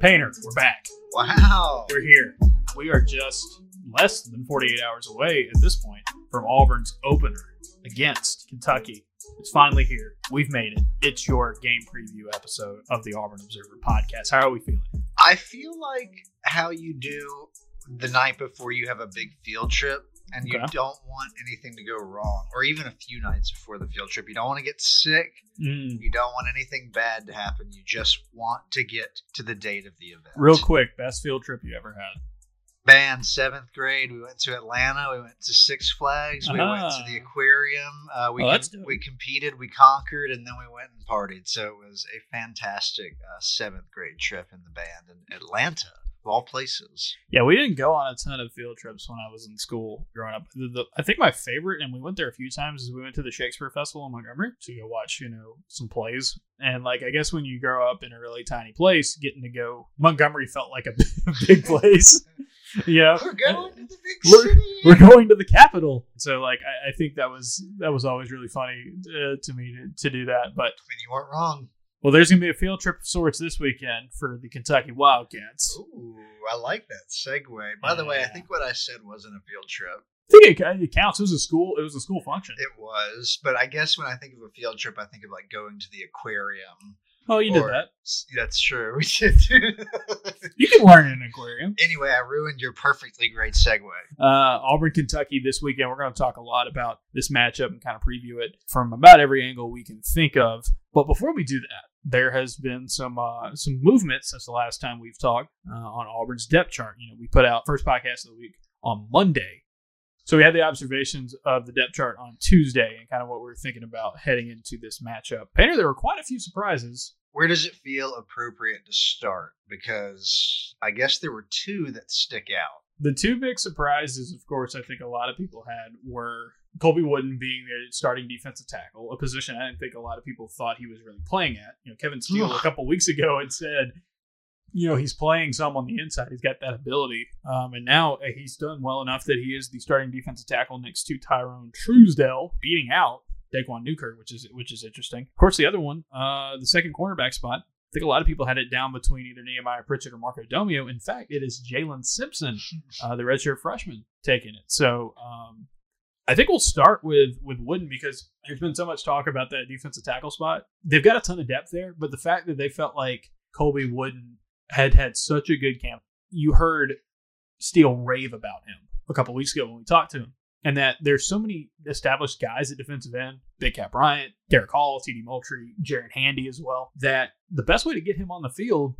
Painter, we're back. Wow. We're here. We are just less than 48 hours away at this point from Auburn's opener against Kentucky. It's finally here. We've made it. It's your game preview episode of the Auburn Observer podcast. How are we feeling? I feel like how you do the night before you have a big field trip and you don't want anything to go wrong, or even a few nights before the field trip. You don't want to get sick. Mm. You don't want anything bad to happen. You just want to get to the date of the event. Real quick, best field trip you ever had? Band seventh grade. We went to Atlanta. We went to Six Flags. We went to the Ah. aquarium. Uh, we Oh, com- we competed. We conquered, and then we went and partied. So it was a fantastic uh, seventh grade trip in the band in Atlanta, of all places. Yeah, we didn't go on a ton of field trips when I was in school growing up. The, the, I think my favorite, and we went there a few times, is we went to the Shakespeare Festival in Montgomery to go watch, you know, some plays. And like, I guess when you grow up in a really tiny place, getting to go Montgomery felt like a big place. yeah, We're going to the big We're- city. we're going to the capital. So like, I, I think that was that was always really funny uh, to me to, to do that. But I mean, you weren't wrong. Well, there's gonna be a field trip of sorts this weekend for the Kentucky Wildcats. Ooh, I like that segue. By the way, I think what I said wasn't a field trip. I think it, it counts. It was a school. It was a school function. It was, but I guess when I think of a field trip, I think of like going to the aquarium. Oh, you did that. That's true. We did do. You can learn in an aquarium. Anyway, I ruined your perfectly great segue. Uh, Auburn, Kentucky this weekend. We're going to talk a lot about this matchup and kind of preview it from about every angle we can think of. But before we do that, there has been some uh, some movement since the last time we've talked uh, on Auburn's depth chart. You know, we put out first podcast of the week on Monday. So we had the observations of the depth chart on Tuesday and kind of what we're thinking about heading into this matchup. Painter, there were quite a few surprises. Where does it feel appropriate to start? Because I guess there were two that stick out. The two big surprises, of course, I think a lot of people had were Colby Wooden being the starting defensive tackle, a position I didn't think a lot of people thought he was really playing at. You know, Kevin Steele a couple weeks ago had said, you know, he's playing some on the inside. He's got that ability. Um, and now uh, he's done well enough that he is the starting defensive tackle next to Tyrone Truesdell, beating out Daquan Newkirk, which is which is interesting. Of course, the other one, uh, the second cornerback spot, I think a lot of people had it down between either Nehemiah Pritchett or Marco Domio. In fact, it is Jaylin Simpson, uh, the redshirt freshman, taking it. So um, I think we'll start with with Wooden because there's been so much talk about that defensive tackle spot. They've got a ton of depth there, but the fact that they felt like Colby Wooden had had such a good camp, you heard Steele rave about him a couple weeks ago when we talked to him. And that there's so many established guys at defensive end, Big Cat Bryant, Derick Hall, TD Moultrie, Jaren Handy as well, that the best way to get him on the field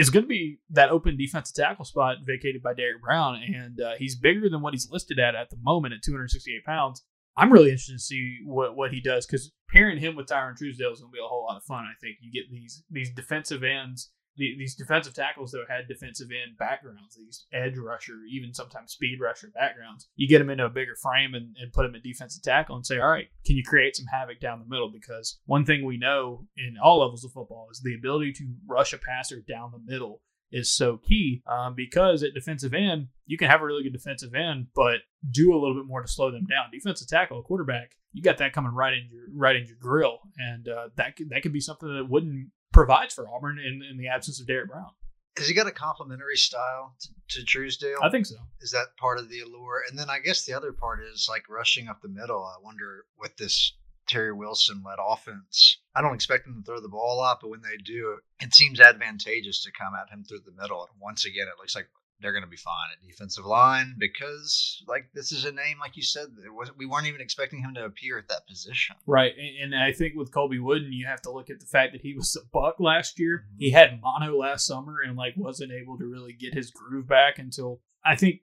is going to be that open defensive tackle spot vacated by Derrick Brown. And uh, he's bigger than what he's listed at at the moment at 268 pounds. I'm really interested to see what, what he does because pairing him with Tyrone Truesdell is going to be a whole lot of fun. I think you get these these defensive ends, the- these defensive tackles that had defensive end backgrounds, these edge rusher, even sometimes speed rusher backgrounds. You get them into a bigger frame and, and put them at defensive tackle and say, all right, can you create some havoc down the middle? Because one thing we know in all levels of football is the ability to rush a passer down the middle is so key um, because at defensive end you can have a really good defensive end but do a little bit more to slow them down defensive tackle quarterback you got that coming right in your right in your grill and uh, that could, that could be something that wouldn't provides for Auburn in, in the absence of Derrick Brown Has he got a complementary style to, to Truesdell? I think so is that part of the allure? And then I guess the other part is like rushing up the middle. I wonder with this Terry Wilson led offense. I don't expect them to throw the ball a lot, but when they do, it seems advantageous to come at him through the middle. And once again, it looks like they're going to be fine at defensive line because, like, this is a name, like you said, it was, we weren't even expecting him to appear at that position. Right, and, and I think with Colby Wooden, you have to look at the fact that he was a buck last year. Mhm. He had mono last summer and like wasn't able to really get his groove back until I think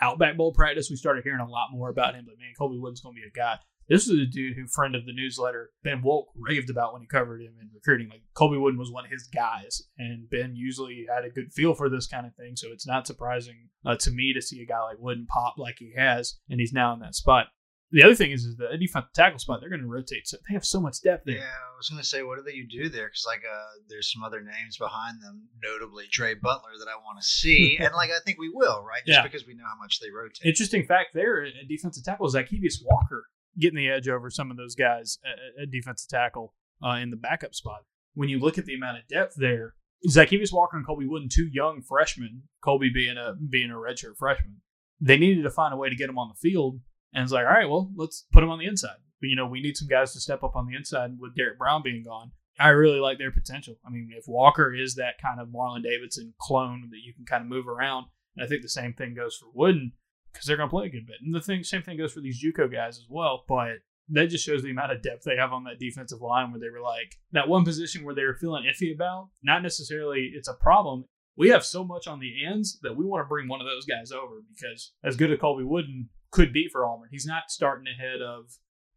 Outback Bowl practice. We started hearing a lot more about him. But man, Colby Wooden's going to be a guy. This is a dude who friend of the newsletter Ben Wolk raved about when he covered him in recruiting. Like Colby Wooden was one of his guys, and Ben usually had a good feel for this kind of thing. So it's not surprising uh, to me to see a guy like Wooden pop like he has, and he's now in that spot. The other thing is, is the defensive tackle spot. They're going to rotate. So they have so much depth there. Yeah, I was going to say, what do they do there? Because like, uh, there's some other names behind them, notably Trey Butler, that I want to see, and like, I think we will, right? Just Yeah. because we know how much they rotate. Interesting fact there at defensive tackle is Zykeivous Walker getting the edge over some of those guys at, at defensive tackle uh, in the backup spot. When you look at the amount of depth there, Zykeivous Walker and Colby Wooden, two young freshmen, Colby being a being a redshirt freshman, they needed to find a way to get them on the field. And it's like, all right, well, let's put them on the inside. But, you know, we need some guys to step up on the inside with Derrick Brown being gone. I really like their potential. I mean, if Walker is that kind of Marlon Davidson clone that you can kind of move around, and I think the same thing goes for Wooden because they're going to play a good bit. And the thing, same thing goes for these JUCO guys as well. But that just shows the amount of depth they have on that defensive line where they were like that one position where they were feeling iffy about. Not necessarily it's a problem. We have so much on the ends that we want to bring one of those guys over because as good as Colby Wooden could be for Auburn, he's not starting ahead of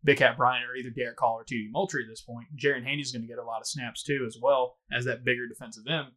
Big Cat Bryant or either Derick Hall or T.D. Moultrie at this point. Jaren Handy's going to get a lot of snaps too, as well as that bigger defensive end.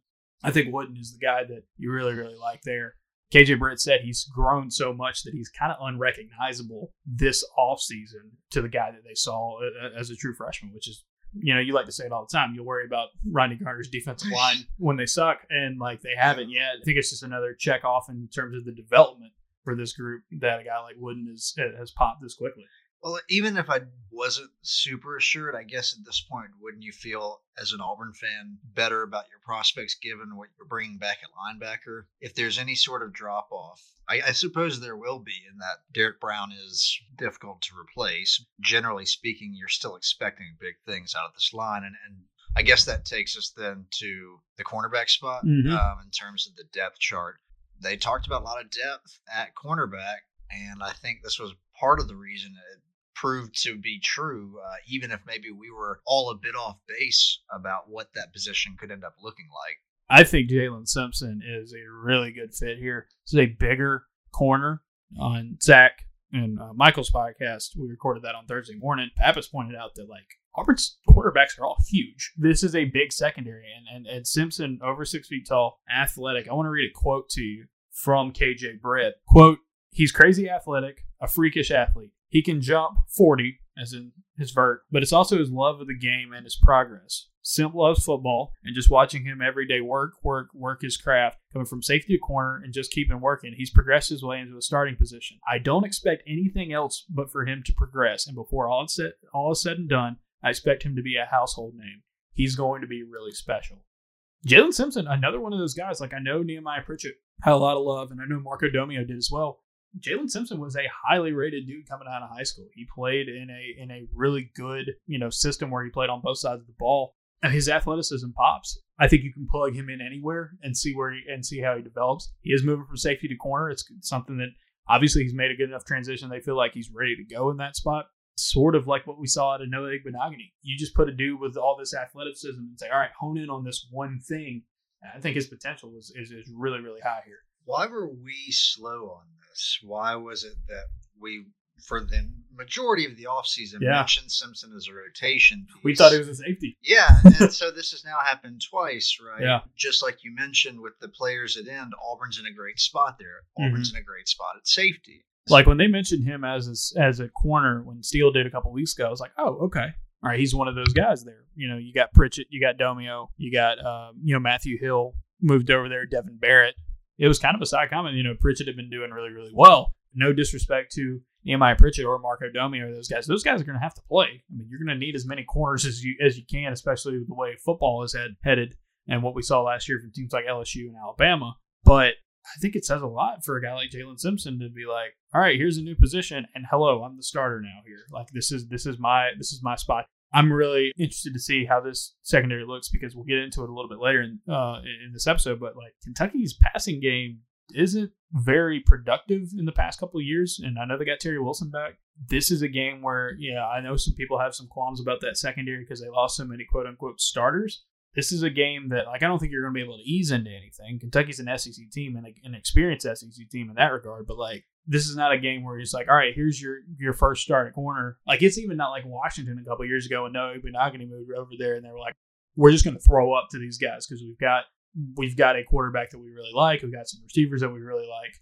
I think Wooden is the guy that you really, really like there. KJ Britt said he's grown so much that he's kind of unrecognizable this offseason to the guy that they saw uh, uh, as a true freshman, which is, you know, you like to say it all the time. You'll worry about Rodney Garner's defensive line when they suck, and like they haven't yet. I think it's just another check off in terms of the development for this group that a guy like Wooden is, has popped this quickly. Well, even if I wasn't super assured, I guess at this point, wouldn't you feel as an Auburn fan better about your prospects given what you're bringing back at linebacker? If there's any sort of drop off, I, I suppose there will be in that Derrick Brown is difficult to replace. Generally speaking, you're still expecting big things out of this line. And, and I guess that takes us then to the cornerback spot mm-hmm. um, in terms of the depth chart. They talked about a lot of depth at cornerback, and I think this was part of the reason it proved to be true, uh, even if maybe we were all a bit off base about what that position could end up looking like. I think Jaylin Simpson is a really good fit here. This is a bigger corner on Zach and uh, Michael's podcast. We recorded that on Thursday morning. Pappas pointed out that like Auburn's quarterbacks are all huge. This is a big secondary, and, and, Simpson, over six feet tall, athletic. I want to read a quote to you from KJ Britt. Quote, he's crazy athletic, a freakish athlete. He can jump 40, as in his vert, but it's also his love of the game and his progress. Simp loves football, and just watching him every day work, work, work his craft, coming from safety to corner and just keeping working, he's progressed his way into a starting position. I don't expect anything else but for him to progress, and before all is said, all is said and done, I expect him to be a household name. He's going to be really special. Jaylin Simpson, another one of those guys. Like I know Nehemiah Pritchett had a lot of love, and I know Marco Domio did as well. Jaylin Simpson was a highly rated dude coming out of high school. He played in a in a really good you know system where he played on both sides of the ball, and his athleticism pops. I think you can plug him in anywhere and see where he, and see how he develops. He is moving from safety to corner. It's something that obviously he's made a good enough transition. They feel like he's ready to go in that spot. Sort of like what we saw at Noah Igbinoghene. You just put a dude with all this athleticism and say, all right, hone in on this one thing. I think his potential is, is, is really, really high here. Why were we slow on Why was it that we, for the majority of the offseason, yeah. mentioned Simpson as a rotation piece? We thought he was a safety. Yeah, and so this has now happened twice, right? Yeah. Just like you mentioned with the players at end, Auburn's in a great spot there. Auburn's mm-hmm. in a great spot at safety. Like when they mentioned him as a, as a corner when Steele did a couple weeks ago, I was like, oh, okay. All right, he's one of those guys there. You know, you got Pritchett, you got Domio, you got um, you know Matthew Hill moved over there, Devan Barrett it was kind of a side comment. You know, Pritchett had been doing really, really well. No disrespect to Nehemiah Pritchett or Marco Domi or those guys. Those guys are going to have to play. I mean, you're going to need as many corners as you as you can, especially with the way football is head, headed and what we saw last year from teams like LSU and Alabama. But I think it says a lot for a guy like Jaylin Simpson to be like, all right, here's a new position, and hello, I'm the starter now here. Like this is this is my this is my spot. I'm really interested to see how this secondary looks because we'll get into it a little bit later in uh, in this episode. But like Kentucky's passing game isn't very productive in the past couple of years, and I know they got Terry Wilson back. This is a game where, yeah, I know some people have some qualms about that secondary because they lost so many quote unquote starters. This is a game that, like, I don't think you're going to be able to ease into anything. Kentucky's an SEC team and an experienced SEC team in that regard, but like, this is not a game where it's like, all right, here's your your first start at corner. Like it's even not like Washington a couple years ago and no, we're not going to move over there, and they were like, we're just going to throw up to these guys because we've got we've got a quarterback that we really like, we've got some receivers that we really like.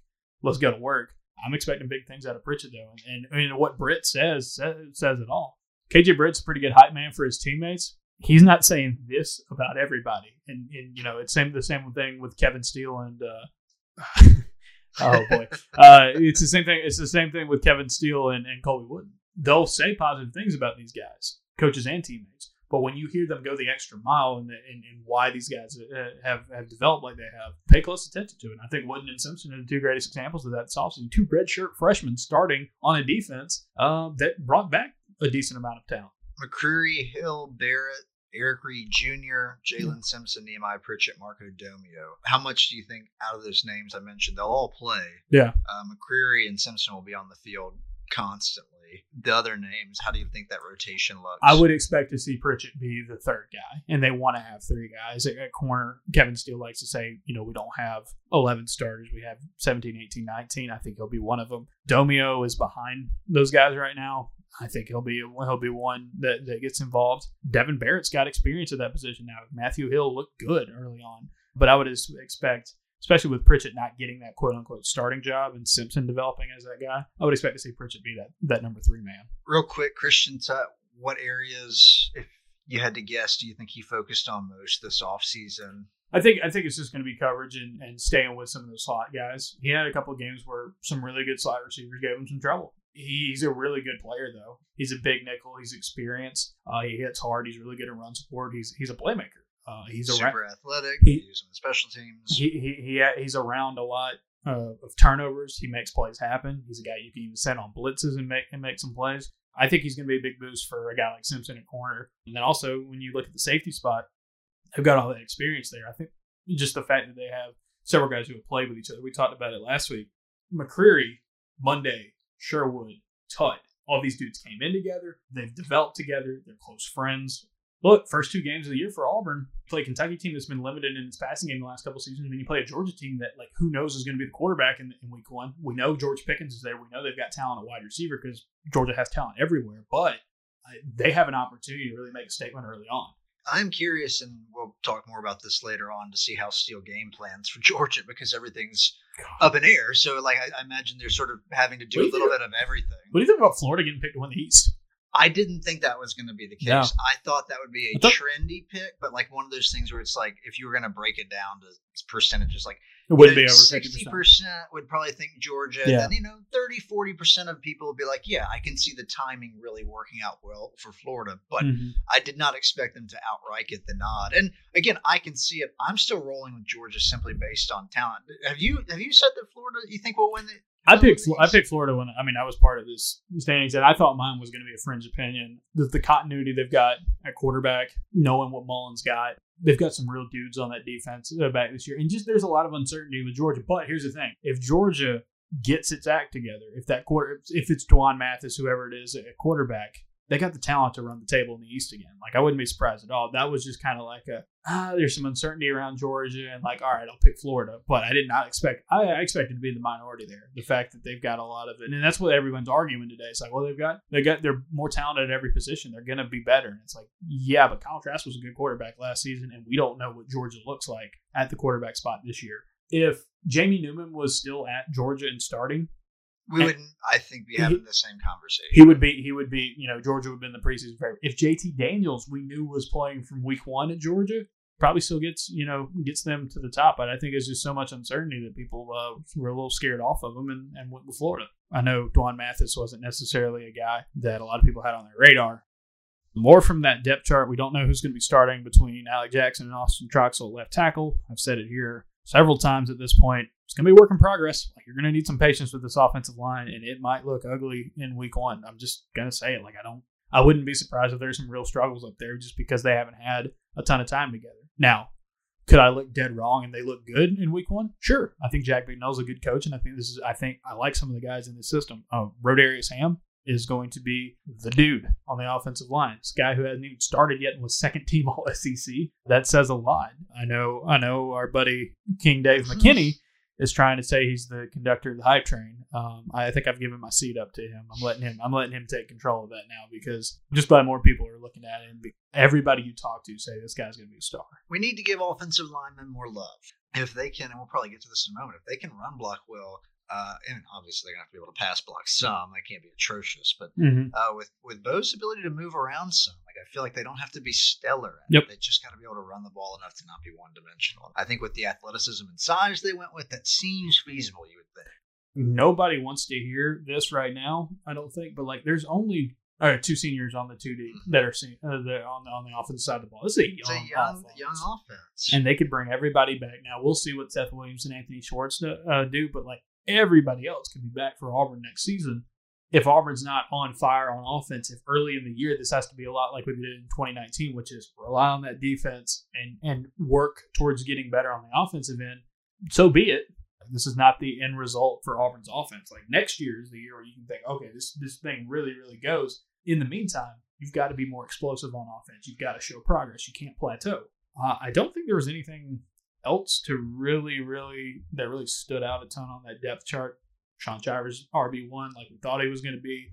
Let's go to work. I'm expecting big things out of Pritchett though, and, and what Britt says, says says it all. KJ Britt's a pretty good hype man for his teammates. He's not saying this about everybody, and, and you know it's same the same thing with Kevin Steele and. uh oh boy, uh, it's the same thing. It's the same thing with Kevin Steele and, and Colby Wooden. They'll say positive things about these guys, coaches and teammates, But when you hear them go the extra mile and, and, and why these guys uh, have, have developed like they have, pay close attention to it. And I think Wooden and Simpson are the two greatest examples of that this offseason. Two redshirt freshmen starting on a defense uh, that brought back a decent amount of talent. McCreary, Hill, Barrett, Eric Reed Jr., Jaylin Simpson, Nehemiah Pritchett, Marco Domio. How much do you think out of those names I mentioned, they'll all play? Yeah. Uh, McCreary and Simpson will be on the field constantly. The other names, how do you think that rotation looks? I would expect to see Pritchett be the third guy, and they want to have three guys at, at corner. Kevin Steele likes to say, you know, we don't have 11 starters. We have 17, 18, 19. I think he'll be one of them. Domio is behind those guys right now. I think he'll be he'll be one that, that gets involved. Devan Barrett's got experience at that position now. Matthew Hill looked good early on, but I would expect, especially with Pritchett not getting that quote unquote starting job and Simpson developing as that guy, I would expect to see Pritchett be that that number three man. Real quick, Christian, what areas, if you had to guess, do you think he focused on most this offseason? I think I think it's just going to be coverage and, and staying with some of those slot guys. He had a couple of games where some really good slot receivers gave him some trouble. He's a really good player, though. He's a big nickel. He's experienced. Uh, he hits hard. He's really good at run support. He's he's a playmaker. Uh, he's super around, athletic. he- He, use him in special teams. he, he, he he's around a lot uh, of turnovers. He makes plays happen. He's a guy you can even send on blitzes and make and make some plays. I think he's going to be a big boost for a guy like Simpson at corner. And then also when you look at the safety spot, they've got all that experience there. I think just the fact that they have several guys who have played with each other. We talked about it last week. McCreary, Monday, Sherwood, Tutt. All these dudes came in together. They've developed together. They're close friends. Look, first two games of the year for Auburn. Play a Kentucky team that's been limited in its passing game the last couple seasons. Then you play a Georgia team that, like, who knows is going to be the quarterback in, in week one. We know George Pickens is there. We know they've got talent at wide receiver because Georgia has talent everywhere. But uh, they have an opportunity to really make a statement early on. I'm curious, and we'll talk more about this later on to see how Steele game plans for Georgia because everything's up in air. So, like, I, I imagine they're sort of having to do a little think- bit of everything. What do you think about Florida getting picked to win the East? I didn't think that was going to be the case. No. I thought that would be a thought- trendy pick, but like one of those things where it's like if you were going to break it down to percentages, like It wouldn't be over 60%. would probably think Georgia. Yeah. And then, you know, 30, 40% of people would be like, yeah, I can see the timing really working out well for Florida. But Mm-hmm. I did not expect them to outright get the nod. And again, I can see it. I'm still rolling with Georgia simply based on talent. Have you have you said that Florida you think will win the I picked I picked Florida when I mean I was part of this standings and I thought mine was going to be a fringe opinion. The, the continuity they've got at quarterback, knowing what Mullen's got, they've got some real dudes on that defense uh, back this year, and just there's a lot of uncertainty with Georgia. But here's the thing: if Georgia gets its act together, if that quarter, if it's Dwan Mathis, whoever it is at quarterback, they got the talent to run the table in the East again. Like I wouldn't be surprised at all. That was just kind of like a ah, there's some uncertainty around Georgia, and like all right, I'll pick Florida. But I did not expect. I, expected to be the minority there. The fact that they've got a lot of it, and that's what everyone's arguing today. It's like, well, they've got they got they're more talented at every position. They're gonna be better. And it's like, yeah, but Kyle Trask was a good quarterback last season, and we don't know what Georgia looks like at the quarterback spot this year. If Jamie Newman was still at Georgia and starting, we And- wouldn't I think be having the same conversation. he would be he would be you know Georgia would have been the preseason favorite. If JT Daniels we knew was playing from week one at Georgia, probably still gets you know gets them to the top. But I think it's just so much uncertainty that people uh, were a little scared off of him and, and went with Florida. I know Dwan Mathis wasn't necessarily a guy that a lot of people had on their radar. More from that depth chart, we don't know who's going to be starting between Alec Jackson and Austin Troxell left tackle. I've said it here several times at this point. It's going to be a work in progress. Like you're going to need some patience with this offensive line, and it might look ugly in week one. I'm just going to say it. Like I don't, I wouldn't be surprised if there's some real struggles up there just because they haven't had a ton of time together. Now, could I look dead wrong and they look good in week one? Sure. I think Jack Bicknell's a good coach, and I think this is. I think I like some of the guys in the system. Uh, Brodarious Hamm is going to be the dude on the offensive line. This guy who hasn't even started yet and was second team All SEC. That says a lot. I know. I know. Our buddy King Dave McKinney is trying to say he's the conductor of the hype train. Um, I think I've given my seat up to him. I'm letting him. I'm letting him take control of that now because just by more people are looking at him. everybody you talk to say this guy's going to be a star. we need to give offensive linemen more love. If they can, and we'll probably get to this in a moment, if they can run block well, uh, and obviously they're gonna have to be able to pass block some. They can't be atrocious, but Mm-hmm. uh, with with Bo's ability to move around some, I feel like they don't have to be stellar. At Yep. it. They just got to be able to run the ball enough to not be one dimensional. I think with the athleticism and size they went with, that seems feasible. You would think. Nobody wants to hear this right now. I don't think, but like, there's only or two seniors on the two D that are sen- uh, on the on the offensive side of the ball. This is a young, It's a young, offense. young offense. and they could bring everybody back. Now we'll see what Seth Williams and Anthony Schwartz do, uh, do, but like everybody else could be back for Auburn next season. If Auburn's not on fire on offense, if early in the year this has to be a lot like we did in 2019, which is rely on that defense and and work towards getting better on the offensive end, so be it. This is not the end result for Auburn's offense. Like next year is the year where you can think, okay, this this thing really really goes. In the meantime, you've got to be more explosive on offense. You've got to show progress. You can't plateau. Uh, I don't think there was anything else to really, really that really stood out a ton on that depth chart. Shaun Shivers RB one, like we thought he was going to be.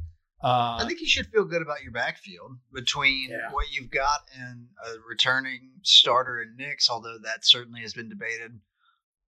Uh, I think you should feel good about your backfield between Yeah. what you've got and a returning starter in Nix, although that certainly has been debated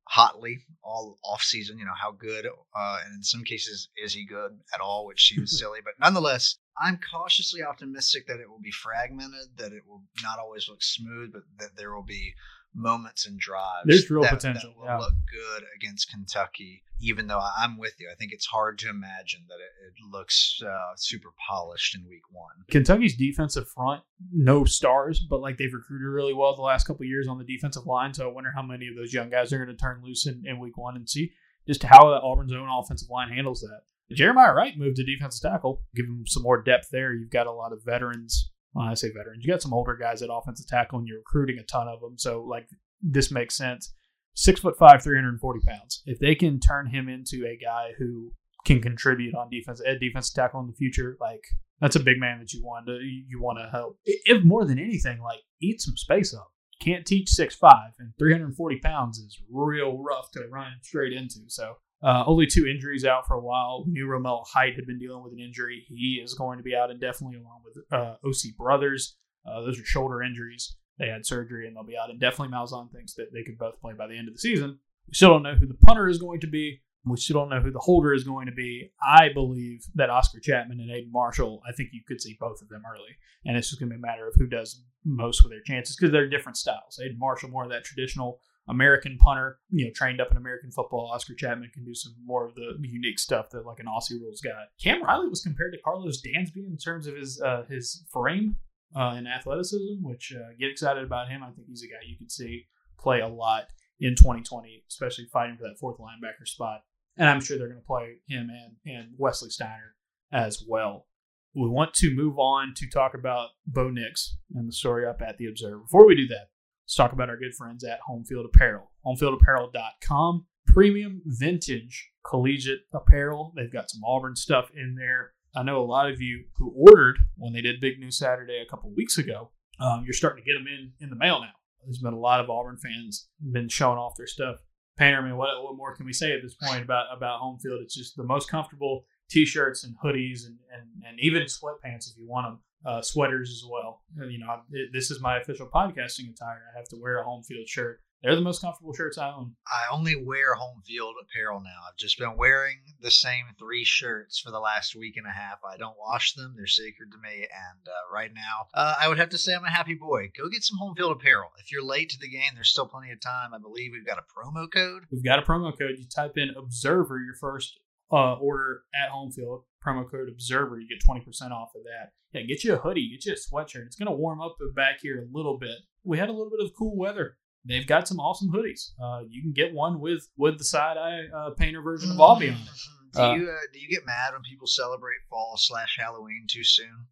hotly all off season. You know how good, uh, and in some cases, is he good at all, which seems silly. But nonetheless, I'm cautiously optimistic that it will be fragmented, that it will not always look smooth, but that there will be moments and drives. There's real that- potential, That will yeah. look good against Kentucky. Even though I'm with you, I think it's hard to imagine that it, it looks uh, super polished in week one. Kentucky's defensive front, no stars, but like they've recruited really well the last couple years on the defensive line. So I wonder how many of those young guys are going to turn loose in, in week one and see just how Auburn's own offensive line handles that. Jeremiah Wright moved to defensive tackle, give him some more depth there. You've got a lot of veterans. When I say veterans, you got some older guys at offensive tackle, and you're recruiting a ton of them. So like this makes sense. Six foot five, three hundred and forty pounds. If they can turn him into a guy who can contribute on defense at defensive tackle in the future, like that's a big man that you want to you want to help. If more than anything, like eat some space up. Can't teach six five and three hundred and forty pounds is real rough to run straight into. So uh, only two injuries out for a while. We knew Romello Height had been dealing with an injury. He is going to be out indefinitely, along with uh, OC Brothers. Uh, those are shoulder injuries. They had surgery and they'll be out indefinitely. Malzahn thinks that they could both play by the end of the season. We still don't know who the punter is going to be. We still don't know who the holder is going to be. I believe that Oscar Chapman and Aidan Marshall, I think you could see both of them early. And it's just going to be a matter of who does most with their chances because they're different styles. Aidan Marshall, more of that traditional American punter, you know, trained up in American football. Oscar Chapman can do some more of the unique stuff that like an Aussie rules guy. Cam Riley was compared to Karlos Dansby in terms of his uh, his frame uh, and athleticism, which uh, get excited about him. I think he's a guy you could see play a lot in 2020, especially fighting for that fourth linebacker spot. And I'm sure they're going to play him and, and Wesley Steiner as well. We want to move on to talk about Bo Nix and the story up at the Observer. Before we do that, let's talk about our good friends at Homefield Apparel. HomefieldApparel.com, premium vintage collegiate apparel. They've got some Auburn stuff in there. I know a lot of you who ordered when they did Big News Saturday a couple weeks ago. Um, you're starting to get them in in the mail now. There's been a lot of Auburn fans been showing off their stuff. Painter, I mean, what, what more can we say at this point about about home field? It's just the most comfortable t-shirts and hoodies and, and, and even sweatpants if you want them. Uh, sweaters as well. You know, I- it- this is my official podcasting attire. I have to wear a home field shirt. They're the most comfortable shirts I own. I only wear home field apparel now. I've just been wearing the same three shirts for the last week and a half. I don't wash them; they're sacred to me. And uh, right now, uh, I would have to say I'm a happy boy. Go get some home field apparel. If you're late to the game, there's still plenty of time. I believe we've got a promo code. We've got a promo code. You type in Observer your first uh, order at home field. Promo code Observer. You get 20% off of that. Yeah, get you a hoodie, get you a sweatshirt. It's going to warm up the back here a little bit. We had a little bit of cool weather. They've got some awesome hoodies. Uh, you can get one with with the side eye uh, painter version of Aubie on it. Do Uh, you uh, do you get mad when people celebrate fall slash Halloween too soon?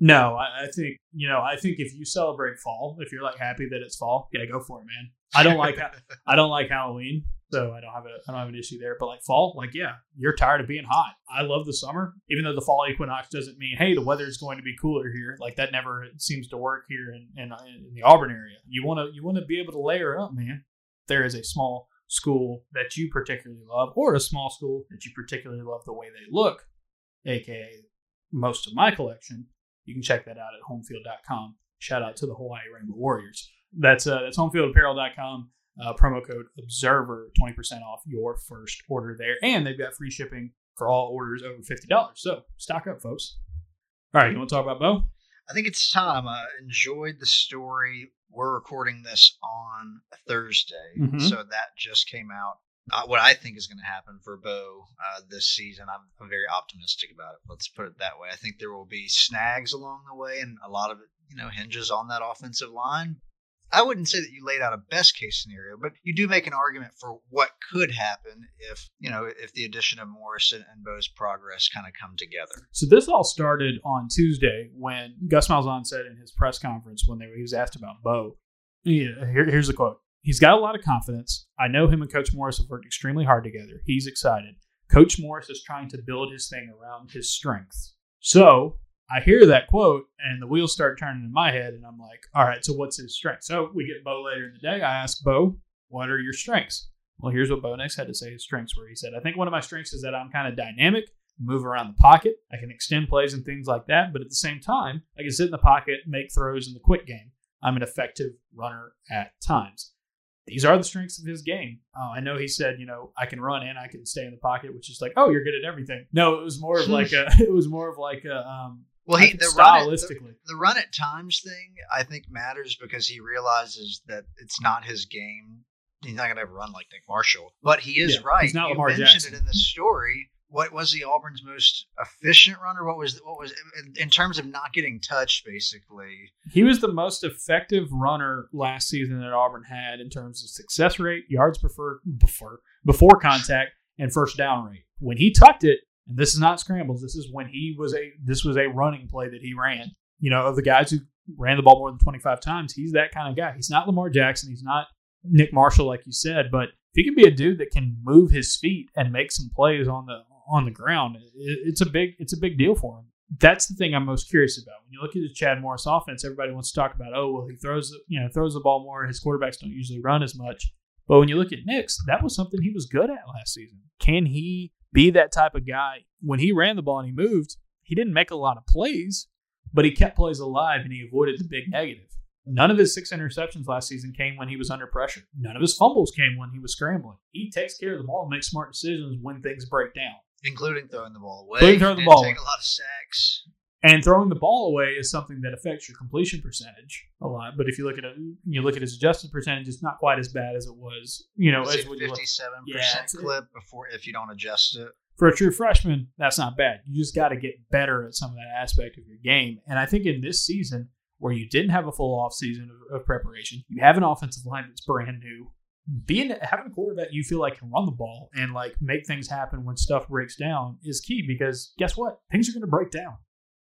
No, I, I think you know. I think if you celebrate fall, if you're like happy that it's fall, yeah, go for it, man. I don't like I don't like Halloween, so I don't have a I don't have an issue there. But like fall, like yeah, you're tired of being hot. I love the summer, even though the fall equinox doesn't mean hey the weather is going to be cooler here. Like that never seems to work here in in, in the Auburn area. You want to you want to be able to layer up, man. There is a small school that you particularly love, or a small school that you particularly love the way they look, aka most of my collection, you can check that out at homefield.com. Shout out to the Hawaii Rainbow Warriors. That's uh, that's homefieldapparel.com. Uh, promo code Observer, 20% off your first order there. And they've got free shipping for all orders over $50. So stock up, folks. All right, you want to talk about Bo? I think it's time. I enjoyed the story. We're recording this on Thursday, Mhm. so that just came out uh, what I think is going to happen for Bo uh, this season. I'm, I'm very optimistic about it. Let's put it that way. I think there will be snags along the way, and a lot of it, you know, hinges on that offensive line. I wouldn't say that you laid out a best case scenario, but you do make an argument for what could happen if you know if the addition of Morrison and Bo's progress kind of come together. So this all started on Tuesday when Gus Malzahn said in his press conference when they, he was asked about Bo. Yeah, here, here's the quote. He's got a lot of confidence. I know him and Coach Morris have worked extremely hard together. He's excited. Coach Morris is trying to build his thing around his strengths. So I hear that quote and the wheels start turning in my head, and I'm like, all right, so what's his strength? So we get Bo later in the day. I ask Bo, what are your strengths? Well, here's what Bo Nix had to say his strengths were. He said, I think one of my strengths is that I'm kind of dynamic, move around the pocket. I can extend plays and things like that. But at the same time, I can sit in the pocket, make throws in the quick game. I'm an effective runner at times these are the strengths of his game. Uh, I know he said, you know, I can run and I can stay in the pocket, which is like, oh, you're good at everything. No, it was more of like a, it was more of like a, um, well, he the stylistically run at, the, the, run at times thing I think matters because he realizes that it's not his game. He's not going to run like Nick Marshall, but he is yeah, right. He's not you Lamar mentioned Jackson. it in the story what was he Auburn's most efficient runner? What was what was in, in, terms of not getting touched? Basically, he was the most effective runner last season that Auburn had in terms of success rate, yards prefer, before before contact, and first down rate. When he tucked it, and this is not scrambles. This is when he was a this was a running play that he ran. You know, of the guys who ran the ball more than twenty five times, he's that kind of guy. He's not Lamar Jackson. He's not Nick Marshall, like you said, but if he can be a dude that can move his feet and make some plays on the on the ground, it's a big it's a big deal for him. That's the thing I'm most curious about. When you look at the Chad Morris offense, everybody wants to talk about, oh well, he throws you know throws the ball more. His quarterbacks don't usually run as much. But when you look at Nix's, that was something he was good at last season. Can he be that type of guy? When he ran the ball and he moved, he didn't make a lot of plays, but he kept plays alive and he avoided the big negative. None of his six interceptions last season came when he was under pressure. None of his fumbles came when he was scrambling. He takes care of the ball and makes smart decisions when things break down including throwing the ball away. Including throwing the ball. Take a lot of sacks. And throwing the ball away is something that affects your completion percentage a lot. But if you look at it, you look at his adjusted percentage, it's not quite as bad as it was. You know, as fifty-seven percent clip before if you don't adjust it. For a true freshman, that's not bad. You just got to get better at some of that aspect of your game. And I think in this season, where you didn't have a full off season of, of preparation, you have an offensive line that's brand new being having a quarterback you feel like can run the ball and like make things happen when stuff breaks down is key because guess what? Things are going to break down.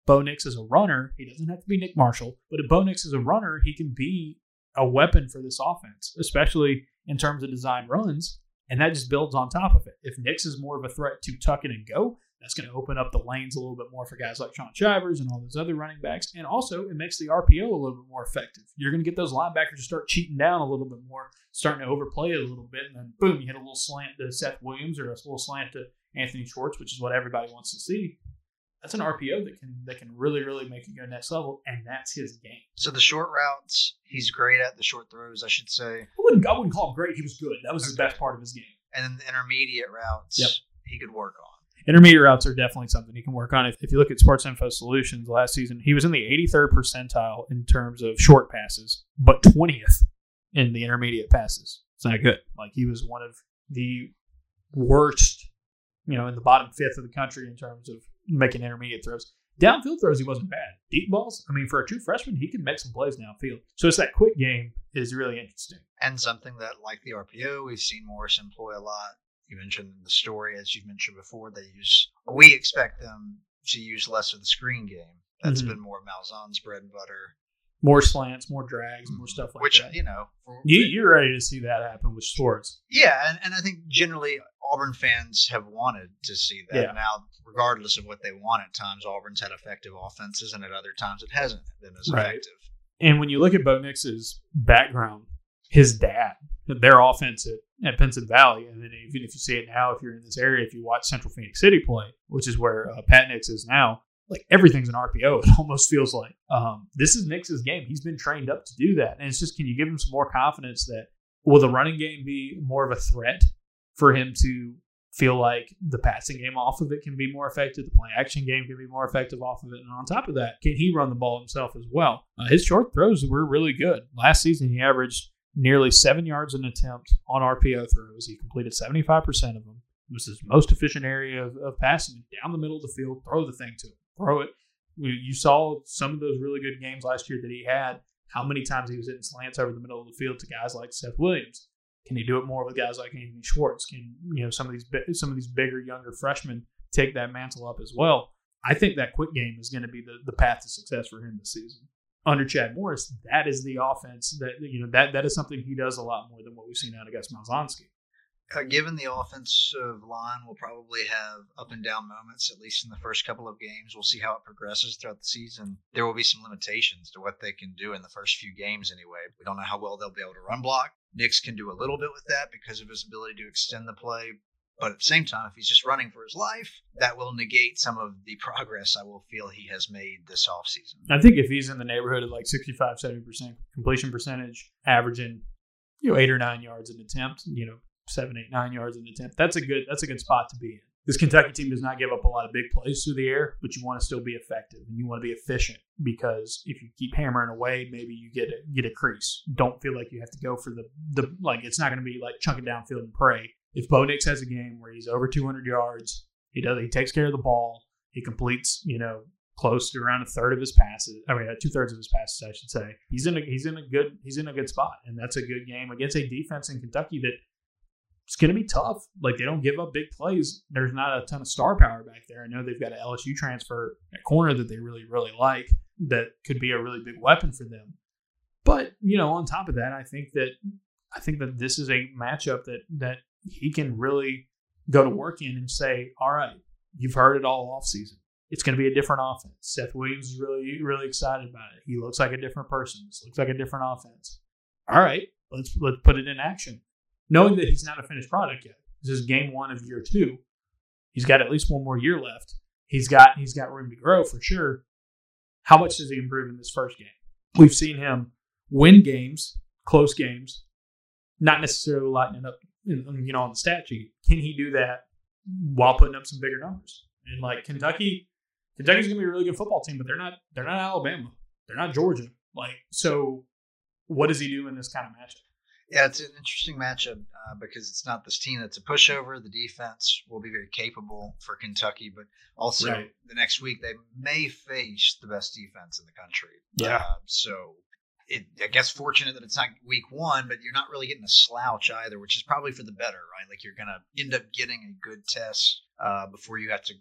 Bo Nix is a runner. He doesn't have to be Nick Marshall, but if Bo Nix is a runner, he can be a weapon for this offense, especially in terms of design runs. And that just builds on top of it. If Nix is more of a threat to tuck it and go, that's going to open up the lanes a little bit more for guys like Shaun Shivers and all those other running backs. And also, it makes the RPO a little bit more effective. You're going to get those linebackers to start cheating down a little bit more, starting to overplay it a little bit. And then, boom, you hit a little slant to Seth Williams or a little slant to Anthony Schwartz, which is what everybody wants to see. That's an RPO that can that can really really make it go next level, and that's his game. So the short routes, he's great at the short throws, I should say. I wouldn't I wouldn't call him great. He was good. That was okay. the best part of his game. And then the intermediate routes, yep. he could work on intermediate routes are definitely something he can work on. If, if you look at Sports Info Solutions last season, he was in the 83rd percentile in terms of short passes, but 20th in the intermediate passes. It's not good. Like he was one of the worst, you know, in the bottom fifth of the country in terms of making intermediate throws. Downfield throws, he wasn't bad. Deep balls, I mean, for a true freshman, he can make some plays downfield. So it's that quick game is really interesting. And something that, like the RPO, we've seen Morris employ a lot you mentioned the story, as you've mentioned before, they use. We expect them to use less of the screen game. That's mm-hmm. been more Malzahn's bread and butter. More slants, more drags, more stuff like Which, that. you know, you, you're ready to see that happen with Schwartz. Yeah, and, and I think generally Auburn fans have wanted to see that. Yeah. Now, regardless of what they want at times, Auburn's had effective offenses, and at other times it hasn't been as right. effective. And when you look at Bo Nix's background, his dad, their offense at, at Pinson Valley, and then even if you see it now, if you're in this area, if you watch Central Phoenix City play, which is where uh, Pat Nix is now, like everything's an RPO. It almost feels like um, this is Nix's game. He's been trained up to do that, and it's just can you give him some more confidence that will the running game be more of a threat for him to feel like the passing game off of it can be more effective, the play action game can be more effective off of it, and on top of that, can he run the ball himself as well? Uh, his short throws were really good last season. He averaged nearly seven yards an attempt on RPO throws. He completed 75% of them. It was his most efficient area of, of passing down the middle of the field. Throw the thing to him. Throw it. You saw some of those really good games last year that he had. How many times he was hitting slants over the middle of the field to guys like Seth Williams? Can he do it more with guys like Anthony Schwartz? Can you know some of these some of these bigger, younger freshmen take that mantle up as well? I think that quick game is going to be the, the path to success for him this season. Under Chad Morris, that is the offense that you know that that is something he does a lot more than what we've seen out of Gus. Uh, given the offensive line will probably have up and down moments, at least in the first couple of games. We'll see how it progresses throughout the season. There will be some limitations to what they can do in the first few games, anyway. We don't know how well they'll be able to run block. Nix can do a little bit with that because of his ability to extend the play. But at the same time, if he's just running for his life, that will negate some of the progress I will feel he has made this offseason. I think if he's in the neighborhood of like 65, 70% completion percentage, averaging, you know, eight or nine yards an attempt, you know, seven, eight, nine yards an attempt. That's a good that's a good spot to be in. This Kentucky team does not give up a lot of big plays through the air, but you want to still be effective and you want to be efficient because if you keep hammering away, maybe you get a, get a crease. Don't feel like you have to go for the the like it's not going to be like chunking downfield and pray. If Bo Nix has a game where he's over 200 yards, he does he takes care of the ball, he completes you know close to around a third of his passes. I mean, uh, two thirds of his passes, I should say. He's in a he's in a good he's in a good spot, and that's a good game against a defense in Kentucky that it's going to be tough. Like they don't give up big plays. There's not a ton of star power back there. I know they've got an LSU transfer at corner that they really really like that could be a really big weapon for them. But you know, on top of that, I think that I think that this is a matchup that that he can really go to work in and say, all right, you've heard it all off season. It's going to be a different offense. Seth Williams is really really excited about it. He looks like a different person. This looks like a different offense. All right, let's let's put it in action knowing that he's not a finished product yet. This is game one of year two. He's got at least one more year left. He's got he's got room to grow for sure. How much does he improve in this first game? We've seen him win games, close games, not necessarily lighting it up, you know, on the stat sheet. Can he do that while putting up some bigger numbers? And like Kentucky, Kentucky's gonna be a really good football team, but they're not they're not Alabama, they're not Georgia. Like, so what does he do in this kind of matchup? Yeah, it's an interesting matchup uh, because it's not this team that's a pushover. The defense will be very capable for Kentucky, but also right. the next week they may face the best defense in the country. Yeah. Uh, so it, I guess fortunate that it's not week one, but you're not really getting a slouch either, which is probably for the better, right? Like you're going to end up getting a good test uh, before you have to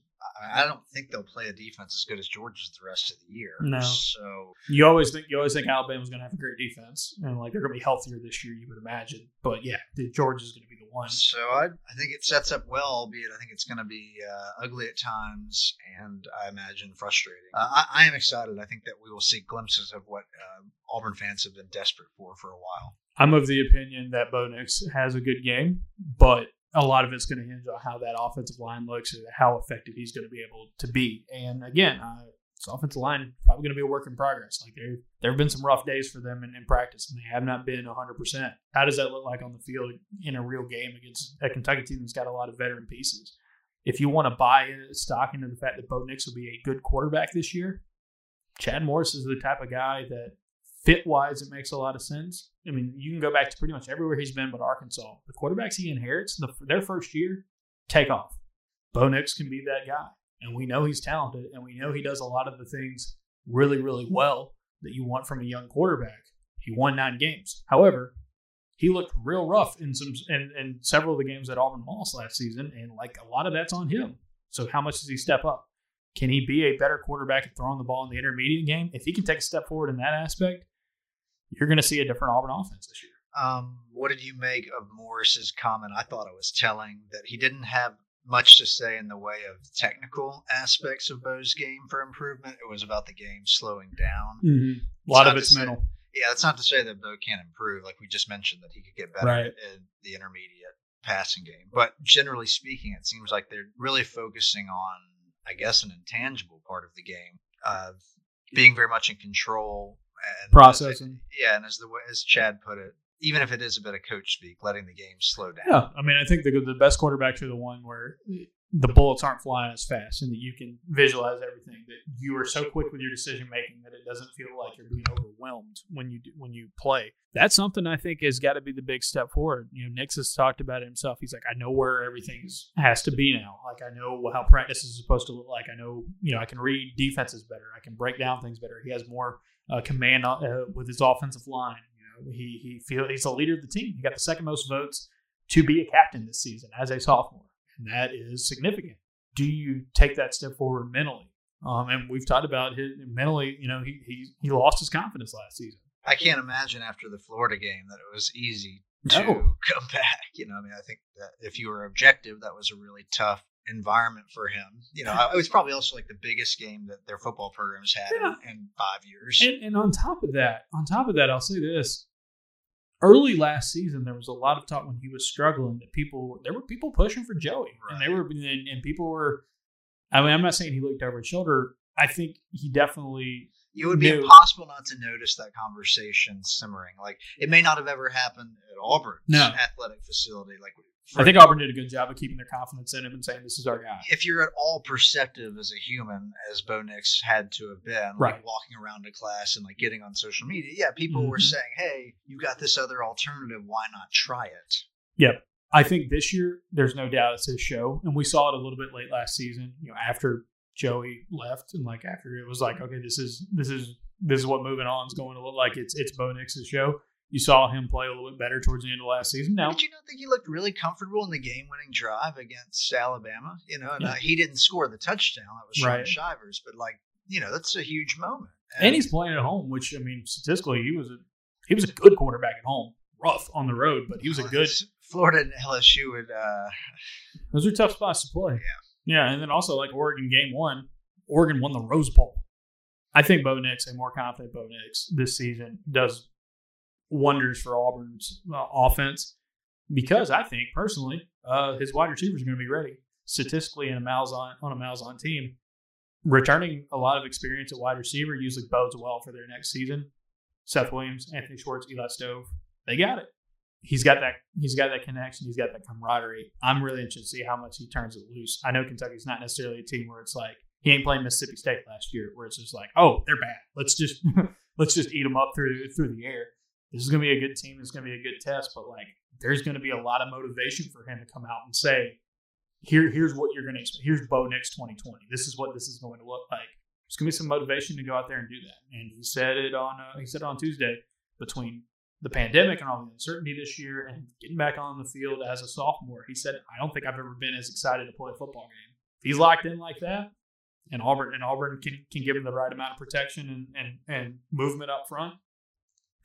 I don't think they'll play a defense as good as Georgia's the rest of the year. No. So you always think you always think Alabama's going to have a great defense and like they're going to be healthier this year. You would imagine, but yeah, Georgia's going to be the one. So I, I think it sets up well, albeit I think it's going to be uh, ugly at times and I imagine frustrating. Uh, I, I, am excited. I think that we will see glimpses of what uh, Auburn fans have been desperate for for a while. I'm of the opinion that Bo Nix has a good game, but a lot of it's going to hinge on how that offensive line looks and how effective he's going to be able to be. And again, uh, this offensive line probably going to be a work in progress. Like there, there have been some rough days for them in, in, practice, and they have not been 100%. How does that look like on the field in a real game against a Kentucky team that's got a lot of veteran pieces? If you want to buy in stock into the fact that Bo Nix will be a good quarterback this year, Chad Morris is the type of guy that fit wise, it makes a lot of sense. I mean, you can go back to pretty much everywhere he's been but Arkansas. The quarterbacks he inherits, the, their first year, take off. Bo Nix can be that guy. And we know he's talented and we know he does a lot of the things really, really well that you want from a young quarterback. He won nine games. However, he looked real rough in some in, in several of the games at Auburn lost last season, and like a lot of that's on him. So how much does he step up? Can he be a better quarterback at throwing the ball in the intermediate game? If he can take a step forward in that aspect, you're going to see a different Auburn offense this year. Um, what did you make of Morris's comment? I thought it was telling that he didn't have much to say in the way of technical aspects of Bo's game for improvement. It was about the game slowing down. Mm-hmm. A lot of it's mental. Say, yeah, that's not to say that Bo can't improve. Like we just mentioned, that he could get better right. in the intermediate passing game. But generally speaking, it seems like they're really focusing on, I guess, an intangible part of the game of being very much in control and processing. yeah, and as the as Chad put it, even if it is a bit of coach speak, letting the game slow down. Yeah, I mean, I think the the best quarterbacks are the one where the bullets aren't flying as fast and that you can visualize everything that you are so quick with your decision making that it doesn't feel like you're being overwhelmed when you do, when you play. That's something i think has got to be the big step forward. You know Nix has talked about it himself. He's like i know where everything has to be now. Like i know how practice is supposed to look like. I know you know i can read defenses better. I can break down things better. He has more uh, command uh, with his offensive line you know he he feel he's a leader of the team he got the second most votes to be a captain this season as a sophomore and that is significant. Do you take that step forward mentally? Um, and we've talked about his mentally. You know, he he he lost his confidence last season. I can't imagine after the Florida game that it was easy to No. come back. You know, I mean, I think that if you were objective, that was a really tough environment for him. You know, it was probably also like the biggest game that their football programs had Yeah. in, in five years. And, and on top of that, on top of that, I'll say this: early last season, there was a lot of talk when he was struggling that people there were people pushing for Joey, and they were and, and people were. I mean, I'm not saying he looked over his shoulder. I think he definitely it would be No. impossible not to notice that conversation simmering. Like it may not have ever happened at Auburn's No. athletic facility. Like I think Auburn did a good job of keeping their confidence in him and saying this is our guy. if you're at all perceptive as a human, as Bo Nix had to have been, like Right. walking around to class and like getting on social media, yeah, people were Mhm. saying, "Hey, you got this other alternative. Why not try it?" Yep. I think this year there's no doubt it's his show, and we saw it a little bit late last season. You know, after Joey left, and like after it was like, okay, this is this is this is what moving on is going to look like. It's it's Bo Nix's show. You saw him play a little bit better towards the end of last season. Now, Did you not think he looked really comfortable in the game-winning drive against Alabama? You know, and Yeah. uh, he didn't score the touchdown. That was Shaun Right. Shivers, but like, you know, that's a huge moment. and he's playing at home, which I mean, statistically, he was a he was a good quarterback at home. Rough on the road, but he was a good Florida and LSU would. Uh, Those are tough spots to play. Yeah. Yeah. And then also, like Oregon game one, Oregon won the Rose Bowl. I think Bo Nix, a more confident Bo Nix this season, does wonders for Auburn's uh, offense because I think personally, uh, his wide receivers are going to be ready statistically in a Malzahn on a Malzahn team. Returning a lot of experience at wide receiver usually bodes well for their next season. Seth Williams, Anthony Schwartz, Eli Stove, they got it he's got that he's got that connection, he's got that camaraderie. I'm really interested to see how much he turns it loose. I know Kentucky's not necessarily a team where it's like he ain't playing Mississippi State last year, where it's just like, oh, they're bad. Let's just let's just eat them up through through the air. This is gonna be a good team. It's gonna be a good test, but like there's gonna be a lot of motivation for him to come out and say, here here's what you're gonna expect. Here's Bo Nix 2020. This is what this is going to look like. There's gonna be some motivation to go out there and do that. And he said it on uh, he said on Tuesday between the pandemic and all the uncertainty this year and getting back on the field as a sophomore, he said, I don't think I've ever been as excited to play a football game. If he's locked in like that, and Auburn and Auburn can, can give him the right amount of protection and, and, and movement up front,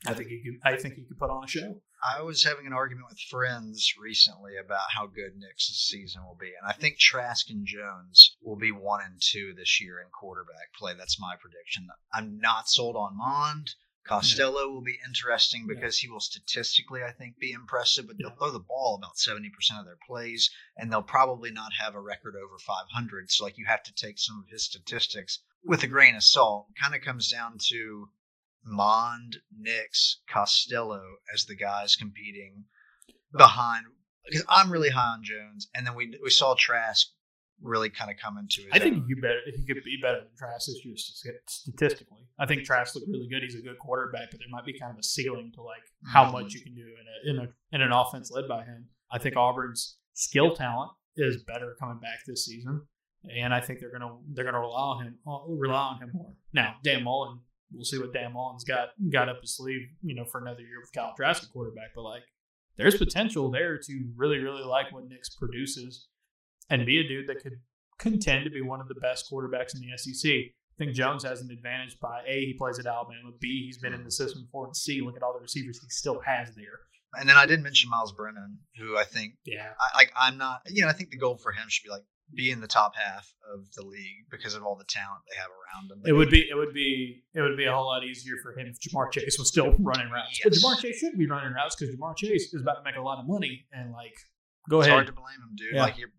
I think he could I think he could put on a show. I was having an argument with friends recently about how good Nix's season will be, and I think Trask and Jones will be one and two this year in quarterback play. That's my prediction. I'm not sold on Mond. Costello will be interesting because he will statistically, I think, be impressive, but they'll Yeah. throw the ball about 70% of their plays, and they'll probably not have a record over 500. So, like, you have to take some of his statistics with a grain of salt. Kind of comes down to Mond, Nix, Costello as the guys competing behind. Because I'm really high on Jones, and then we we saw Trask really kind of come into it. I think could better he could be better than Trask this year statistically. I think Trask looked really good. He's a good quarterback, but there might be kind of a ceiling to like how much you can do in a in a in an offense led by him. I think Auburn's skill talent is better coming back this season, and I think they're gonna they're gonna rely on him uh, rely on him more. Now, Dan Mullen, we'll see what Dan Mullen's got got up his sleeve, you know, for another year with Kyle Trask at quarterback. But like, there's potential there to really really like what Nix produces and be a dude that could contend to be one of the best quarterbacks in the SEC. I think Jones has an advantage by A, he plays at Alabama, B, he's been in the system before, and C, look at all the receivers he still has there. And then I didn't mention Myles Brennan, who I think Yeah. I, like I'm not, you know, I think the goal for him should be like be in the top half of the league because of all the talent they have around them. It would be it would be it would be a whole lot easier for him if Ja'Marr Chase was still running routes. But Yes. Ja'Marr Chase shouldn't be running routes because Ja'Marr Chase is about to make a lot of money and like go it's ahead. hard to blame him, dude. Yeah. Like you're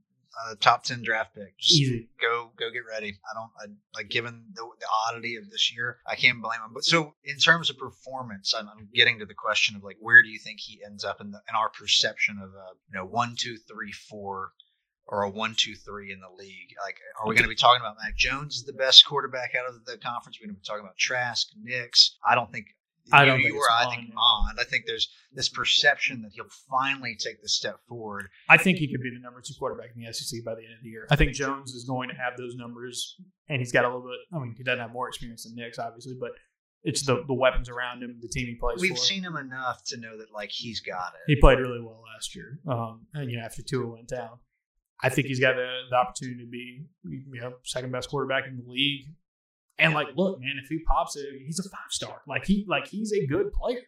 a top ten draft pick. Just Easy. go go get ready. I don't I, like given the, the oddity of this year, I can't blame him. But so in terms of performance, I'm, I'm getting to the question of like where do you think he ends up in the in our perception of uh you know one two three four or a one, two, three in the league. Like, are we going to be talking about Mac Jones as the best quarterback out of the conference? We're going to be talking about Trask, Nix. I don't think. I don't you, think you it's or I think. Mond. I think there's this perception that he'll finally take the step forward. I think he could be the number two quarterback in the SEC by the end of the year. I think Jones is going to have those numbers, and he's got a little bit. I mean, he doesn't have more experience than Nix, obviously, but it's the the weapons around him, the team he plays We've for. seen him enough to know that like he's got it. he played really well last year. Um, and, you know, after Tua went down, I think he's got the, the opportunity to be, you know, second best quarterback in the league. And like, look, man, if he pops it, he's a five star. Like he, like he's a good player.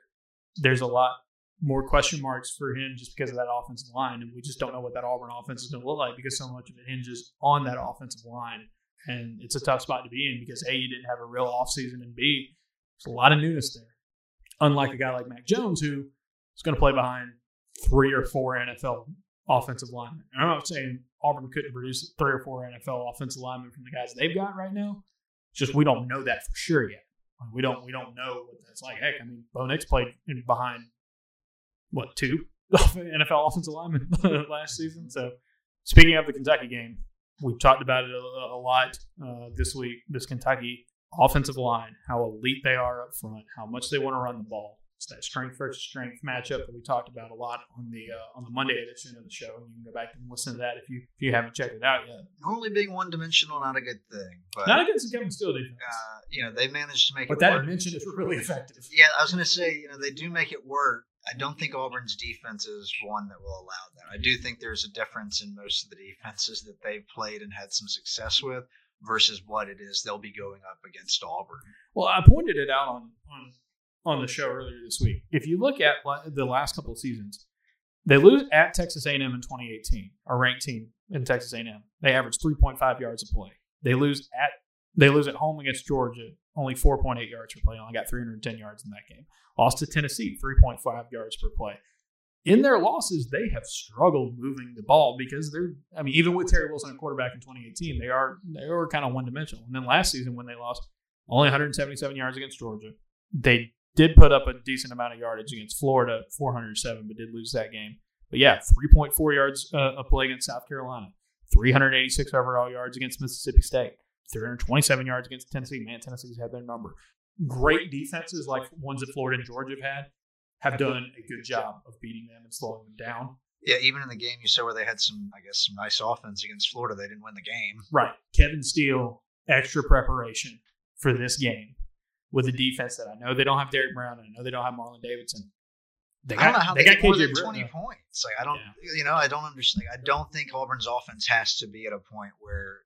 There's a lot more question marks for him just because of that offensive line, and we just don't know what that Auburn offense is going to look like because so much of it hinges on that offensive line. And it's a tough spot to be in because a you didn't have a real offseason, and b there's a lot of newness there. Unlike a guy like Mac Jones, who is going to play behind three or four NFL offensive linemen. And I'm not saying Auburn couldn't produce three or four NFL offensive linemen from the guys they've got right now. It's just we don't know that for sure yet. We don't we don't know what that's like. Heck, I mean, Bo Nix played in behind what two NFL offensive linemen last season. So speaking of the Kentucky game, we've talked about it a, a lot uh, this week. This Kentucky offensive line, how elite they are up front, how much they want to run the ball. That strength versus strength matchup that we talked about a lot on the uh, on the Monday edition of the show. And you can go back and listen to that if you if you haven't checked it out yet. Normally being one dimensional, not a good thing. But Not against the Kevin Steele defense, uh, you know, they managed to make but it that work. dimension is really effective. Yeah, I was going to say, you know, they do make it work. I don't think Auburn's defense is one that will allow that. I do think there's a difference in most of the defenses that they've played and had some success with versus what it is they'll be going up against Auburn. Well, I pointed it out on on on the show earlier this week. If you look at the last couple of seasons, they lose at Texas A&M in 2018, a ranked team in Texas A&M. They average 3.5 yards a play. They lose at they lose at home against Georgia, only 4.8 yards per play. Only got 310 yards in that game. Lost to Tennessee, 3.5 yards per play. In their losses, they have struggled moving the ball because they're. I mean, even with Terry Wilson at quarterback in 2018, they are they were kind of one dimensional. And then last season, when they lost only 177 yards against Georgia, they did put up a decent amount of yardage against Florida, 407, but did lose that game. But yeah, 3.4 yards uh, a play against South Carolina, 386 overall yards against Mississippi State, 327 yards against Tennessee. Man, Tennessee's had their number. Great defenses like ones that Florida and Georgia have had have done a good job of beating them and slowing them down. Yeah, even in the game you saw where they had some, I guess, some nice offense against Florida, they didn't win the game. Right. Kevin Steele, extra preparation for this game with a defense that I know they don't have Derrick Brown and I know they don't have Marlon Davidson. They I don't know how they, got get more than twenty points. Like I don't, you know, I don't understand. Like, I don't think Auburn's offense has to be at a point where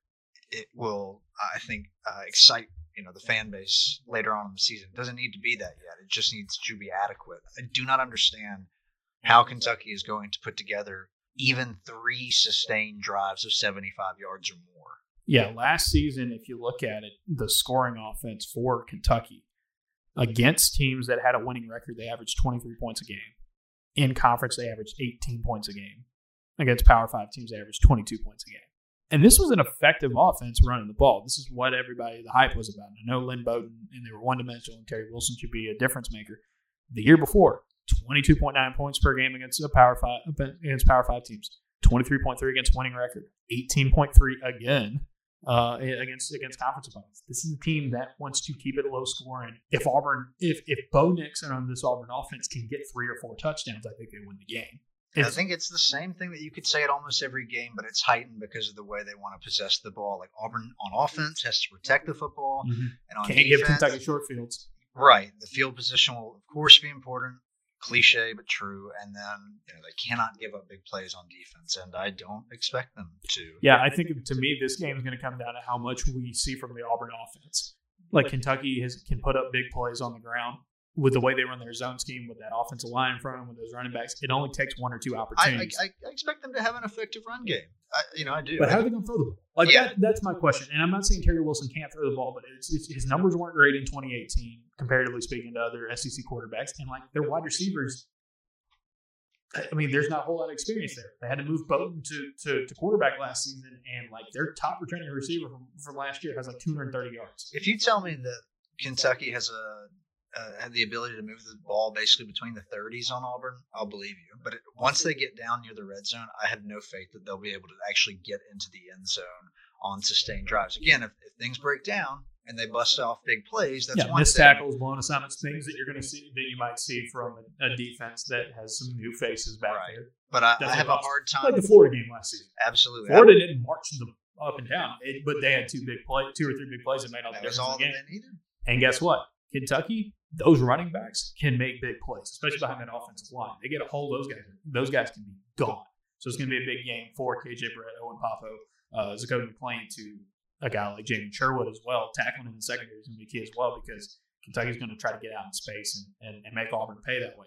it will, I think, uh, excite you know the fan base later on in the season. It doesn't need to be that yet. It just needs to be adequate. I do not understand how Kentucky is going to put together even three sustained drives of seventy-five yards or more. Yeah, last season, if you look at it, the scoring offense for Kentucky against teams that had a winning record, they averaged 23 points a game. In conference, they averaged 18 points a game. Against Power Five teams, they averaged 22 points a game. And this was an effective offense running the ball. This is what everybody, the hype was about. I know Lynn Bowden and they were one dimensional, and Terry Wilson should be a difference maker. The year before, 22.9 points per game against Power Five against Power Five teams, 23.3 against winning record, 18.3 again uh, against against conference opponents. This is a team that wants to keep it low scoring. If Auburn, if if Bo Nix and on this Auburn offense can get three or four touchdowns, I think they win the game. I think it's the same thing that you could say at almost every game, but it's heightened because of the way they want to possess the ball. Like Auburn on offense has to protect the football, Mhm. and on can't give Kentucky short fields. right, the field position will of course be important. Cliche but true, and then you know they cannot give up big plays on defense, and I don't expect them to. Yeah, I think to me this game is going to come down to how much we see from the Auburn offense. Like Kentucky has can put up big plays on the ground with the way they run their zone scheme with that offensive line in front of them with those running backs. It only takes one or two I, I, opportunities. I I expect them to have an effective run game. I, you know, I do. But how are they going to throw the ball? Like Yeah. that, that's my question. And I'm not saying Terry Wilson can't throw the ball, but it's, it's, his numbers weren't great in 2018, comparatively speaking to other SEC quarterbacks. And like their wide receivers, I I mean, there's not a whole lot of experience there. They had to move Bowden to, to, to quarterback last season, and like their top returning receiver from, from last year has like 230 yards. if you tell me that Kentucky has a uh, have the ability to move the ball basically between the 30s on Auburn, I'll believe you. But it, once they get down near the red zone, I have no faith that they'll be able to actually get into the end zone on sustained drives. Again, if, if things break down and they bust off big plays, that's yeah, one missed thing. tackles, blown assignments, things that you're going to see that you might see from a, defense that has some new faces back Right. there, But I, I have a hard like time. the Florida game last season. Absolutely. Florida didn't march them up and down, it, but they had two big play, two or three big plays that made all the that was difference all in the game. And guess what? Kentucky, those running backs can make big plays, especially behind that offensive line. They get a hold of those guys. Those guys can be gone. So it's going to be a big game for KJ Britt, Owen Pappoe, uh, Zakoby McClain to a guy like Jamien Sherwood as well. Tackling in the secondary is going to be key as well because Kentucky's going to try to get out in space and, and, and make Auburn pay that way.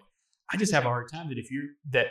I just have a hard time that if you're that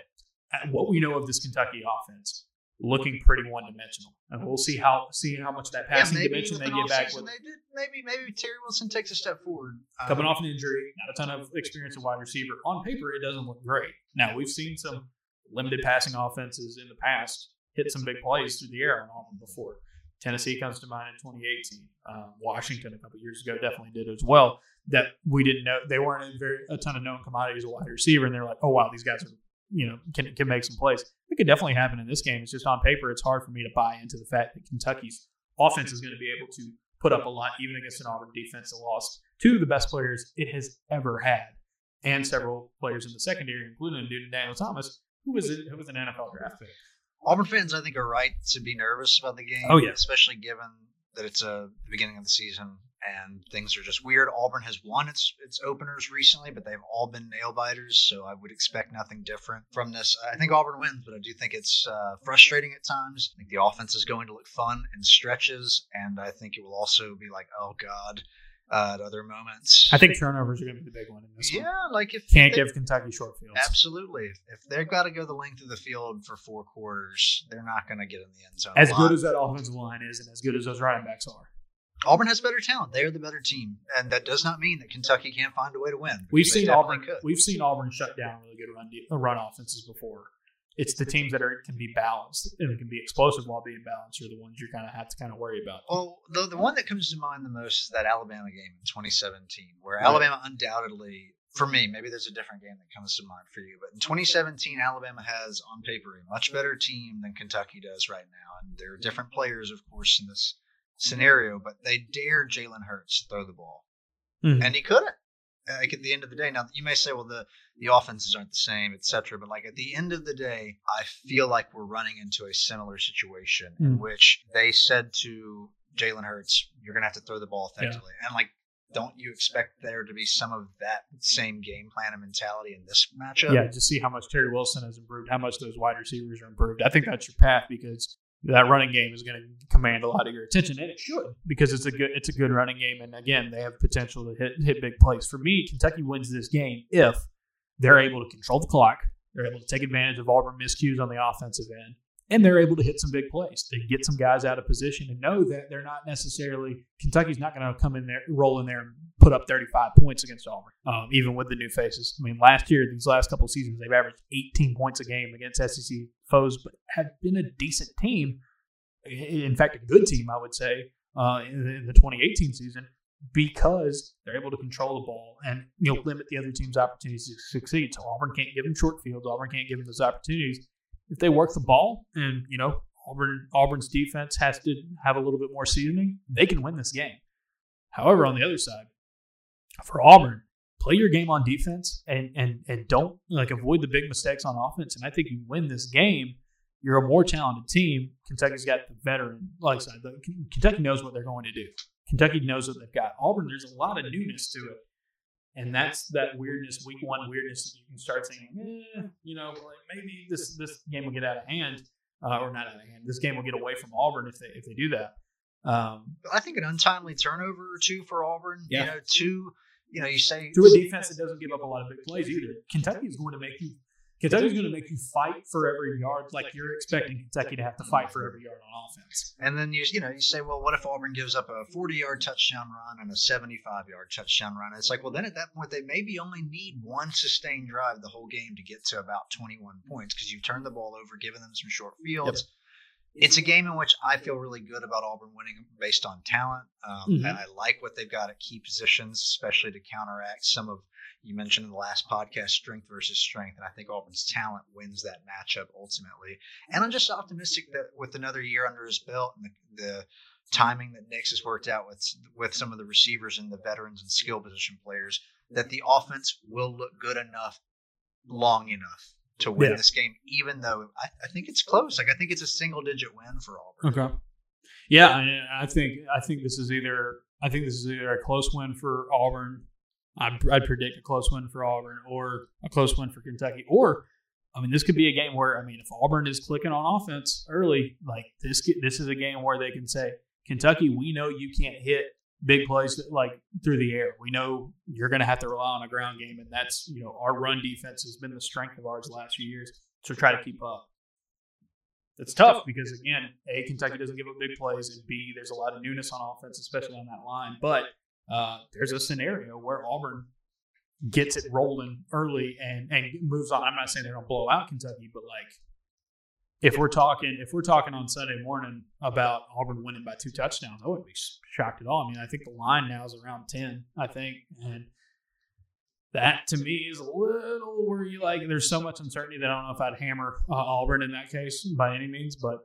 uh, what we know of this Kentucky offense looking pretty one dimensional, and we'll see how see how much that passing maybe dimension they get back with They did, maybe maybe Terry Wilson takes a step forward. Um, coming off an injury, not a ton of experience at wide receiver. On paper, it doesn't look great. Now we've seen some limited passing offenses in the past hit some big plays through the air on Auburn before. Tennessee comes to mind in 2018. Um, Washington a couple years ago definitely did as well. That we didn't know they weren't a very a ton of known commodities at wide receiver, and they're like, oh wow, these guys are you know can can make some plays. It could definitely happen in this game. It's just on paper, it's hard for me to buy into the fact that Kentucky's offense is going to be able to put up a lot, even against an Auburn defense that lost two of the best players it has ever had, and several players in the secondary, including a dude Daniel Thomas, who was a, who was an NFL draft pick. Auburn fans, I think, are right to be nervous about the game. Oh, yeah. especially given that it's uh, the beginning of the season and things are just weird. Auburn has won its its openers recently, but they've all been nail biters, so I would expect nothing different from this. I think Auburn wins, but I do think it's uh, frustrating at times. I think the offense is going to look fun in stretches, and I think it will also be like, oh god, uh, at other moments. I think turnovers are going to be the big one in this yeah, one. like if Can't they- give Kentucky short fields. Absolutely. If, if they've got to go the length of the field for four quarters, they're not going to get in the end zone. As good as that offensive line is, and as good as those running backs are, Auburn has better talent. They are the better team, and that does not mean that Kentucky can't find a way to win. we've seen Auburn. could. We've seen Auburn shut down really good run uh, run offenses before. It's the teams that are can be balanced and can be explosive while being balanced are the ones you kind of have to kind of worry about. Well, the the one that comes to mind the most is that Alabama game in 2017, where Right. Alabama undoubtedly, for me, maybe there's a different game that comes to mind for you, but in 2017, Alabama has on paper a much better team than Kentucky does right now, and there are different players, of course, in this scenario, but they dared Jalen Hurts to throw the ball. Mhm. and he couldn't. Like at the end of the day, now you may say, well, the the offenses aren't the same, etc. But like at the end of the day, I feel like we're running into a similar situation in Mm. which they said to Jalen Hurts, "You're gonna have to throw the ball Yeah. effectively," and like, don't you expect there to be some of that same game plan and mentality in this matchup? Yeah, just see how much Terry Wilson has improved, how much those wide receivers are improved. I think that's your path because that running game is going to command a lot of your attention, and it should because it's a good it's a good running game, and again, they have potential to hit hit big plays. For me, Kentucky wins this game if they're able to control the clock, they're able to take advantage of Auburn miscues on the offensive end, and they're able to hit some big plays. They get some guys out of position and know that they're not necessarily Kentucky's not going to come in there, roll in there, and put up 35 points against Auburn, um, even with the new faces. I mean, last year, these last couple seasons, they've averaged 18 points a game against SEC foes, but have been a decent team. In fact, a good team, I would say, uh, in, the 2018 season because they're able to control the ball and you know limit the other team's opportunities to succeed. So Auburn can't give them short fields. Auburn can't give them those opportunities. If they work the ball and you know Auburn Auburn's defense has to have a little bit more seasoning, they can win this game. However, on the other side, for Auburn, play your game on defense and and and don't like avoid the big mistakes on offense. And I think you win this game. You're a more talented team. Kentucky's got the veteran, like I said, Kentucky knows what they're going to do. Kentucky knows what they've got. Auburn, there's a lot of newness to it. And that's that weirdness, week one weirdness that you can start saying, eh, you know, like maybe this this game will get out of hand, uh, or not out of hand. This game will get away from Auburn if they if they do that. Um, I think an untimely turnover or two for Auburn. Yeah. You know, two. You know, you say to a defense that doesn't give up a lot of big plays either. Kentucky is going to make you. Kentucky's going to make you fight for every yard, like you're expecting Kentucky to have to fight for every yard on offense. And then you you know you say, well, what if Auburn gives up a 40 yard touchdown run and a 75 yard touchdown run? It's like, well, then at that point they maybe only need one sustained drive the whole game to get to about 21 points because you've turned the ball over, given them some short fields. It's a game in which I feel really good about Auburn winning based on talent. Um, Mhm. And I like what they've got at key positions, especially to counteract some of you mentioned in the last podcast strength versus strength. And I think Auburn's talent wins that matchup ultimately. And I'm just optimistic that with another year under his belt and the, the timing that Nix has worked out with with some of the receivers and the veterans and skill position players, that the offense will look good enough long enough to win Yeah. this game, even though I, I think it's close. Like I think it's a single digit win for Auburn. Okay. Yeah, I, I think I think this is either I think this is either a close win for Auburn. I'd, I'd predict a close win for Auburn, or a close win for Kentucky, or I mean, this could be a game where I mean, if Auburn is clicking on offense early, like this, this is a game where they can say, Kentucky, we know you can't hit big plays that, like through the air. We know you're going to have to rely on a ground game, and that's you know our run defense has been the strength of ours the last few years. So try to keep up. It's tough because again, a Kentucky doesn't give up big plays, and b there's a lot of newness on offense, especially on that line. But uh, there's a scenario where Auburn gets it rolling early and and moves on. I'm not saying they're gonna blow out Kentucky, but like if we're talking if we're talking on Sunday morning about Auburn winning by two touchdowns, I wouldn't be shocked at all. I mean, I think the line now is around ten. I think and. That to me is a little where you like. There's so much uncertainty that I don't know if I'd hammer uh, Auburn in that case by any means, but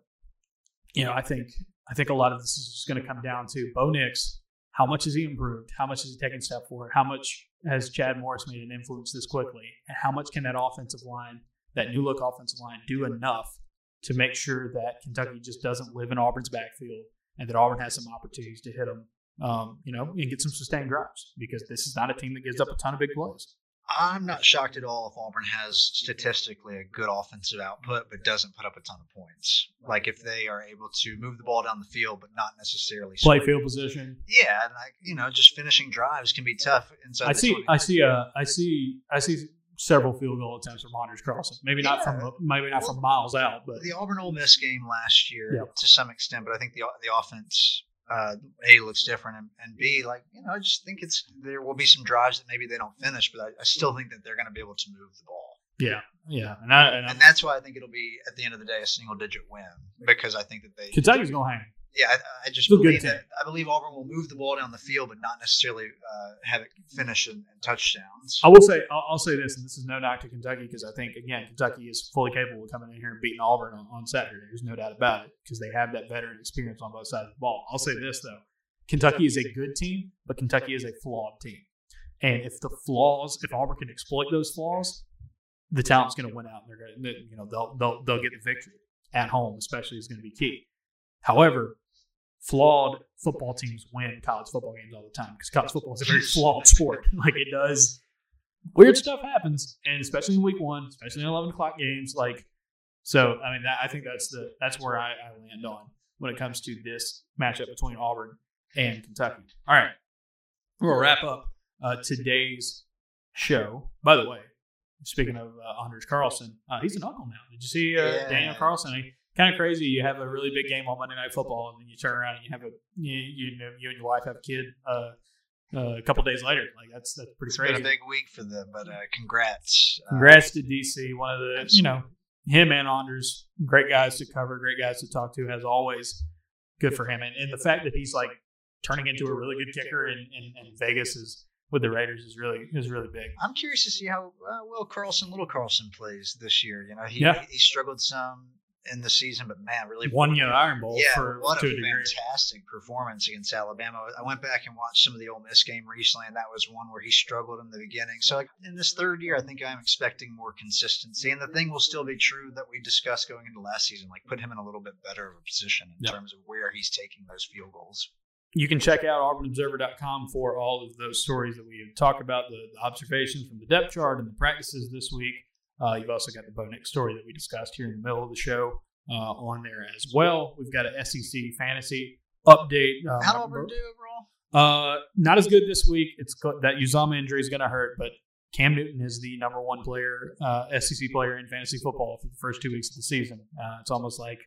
you know, I think I think a lot of this is just going to come down to Bo Nix. How much has he improved? How much has he taken step forward? How much has Chad Morris made an influence this quickly? And how much can that offensive line, that new look offensive line, do enough to make sure that Kentucky just doesn't live in Auburn's backfield and that Auburn has some opportunities to hit them, um, you know, and get some sustained drives because this is not a team that gives up a ton of big plays. I'm not shocked at all if Auburn has statistically a good offensive output, but doesn't put up a ton of points. Like if they are able to move the ball down the field, but not necessarily Play score. field position. Yeah, and like you know, just finishing drives can be tough inside. I see. I see. Uh, I see. I see several field goal attempts from Anders Carlson. Maybe not from maybe not from miles out, but the Auburn Ole Miss game last year Yeah. to some extent, but I think the the offense uh, a looks different, and, and b like you know I just think it's there will be some drives that maybe they don't finish, but I, I still think that they're going to be able to move the ball, yeah, yeah. And I, and and that's why I think it'll be at the end of the day a single digit win because I think that they Kentucky's gonna hang. Yeah I, I just believe that I believe Auburn will move the ball down the field, but not necessarily uh, have it finish in, in touchdowns. I will say. I'll, I'll say this, and this is no knock to Kentucky because I think again Kentucky is fully capable of coming in here and beating Auburn on, on Saturday. There's no doubt about it because they have that veteran experience on both sides of the ball. I'll say this though: Kentucky is a good team, but Kentucky is a flawed team. And if the flaws, if Auburn can exploit those flaws, the talent's going to win out. And they're going to, you know, they'll they'll they'll get the victory at home, especially is going to be key. However, flawed football teams win college football games all the time because college football is a very flawed sport. Like it does, weird stuff happens, and especially in week one, especially in eleven o'clock games. Like, so I mean, that, I think that's the that's where I, I land on when it comes to this matchup between Auburn and Kentucky. All right, we'll wrap up uh, today's show. By the way, speaking of uh, Anders Carlson, uh, he's an uncle now. Did you see uh, Yeah. Daniel Carlson? He, kind of crazy. You have a really big game on Monday Night Football, and then you turn around and you have a you you, know, you and your wife have a kid uh, uh, a couple days later. Like that's that's pretty It's been crazy. a big week for them, but uh, congrats. Uh, Congrats to DC, one of the you know him and Anders, great guys to cover, great guys to talk to, as always. Good for him, and, and the fact that he's like turning into a really good kicker in, in, in Vegas is with the Raiders is really is really big. I'm curious to see how uh, well Carlson, little Carlson, plays this year. You know, he Yeah. he struggled some in the season, but man, really Won you Iron Bowl Yeah, for what a a fantastic performance against Alabama. I went back and watched some of the Ole Miss game recently, and that was one where he struggled in the beginning. So, like, in this third year, I think I'm expecting more consistency, and the thing will still be true that we discussed going into last season, like put him in a little bit better of a position in Yep. terms of where he's taking those field goals. You can check out auburnobserver.com for all of those stories that we have talked about, the, the observations from the depth chart and the practices this week. Uh, you've also got the Bo Nix story that we discussed here in the middle of the show uh, on there as well. We've got an SEC fantasy update. Uh, How Auburn do overall? Uh, not as good this week. It's that Uzama injury is going to hurt, but Cam Newton is the number one player, uh, SEC player in fantasy football for the first two weeks of the season. Uh, it's almost like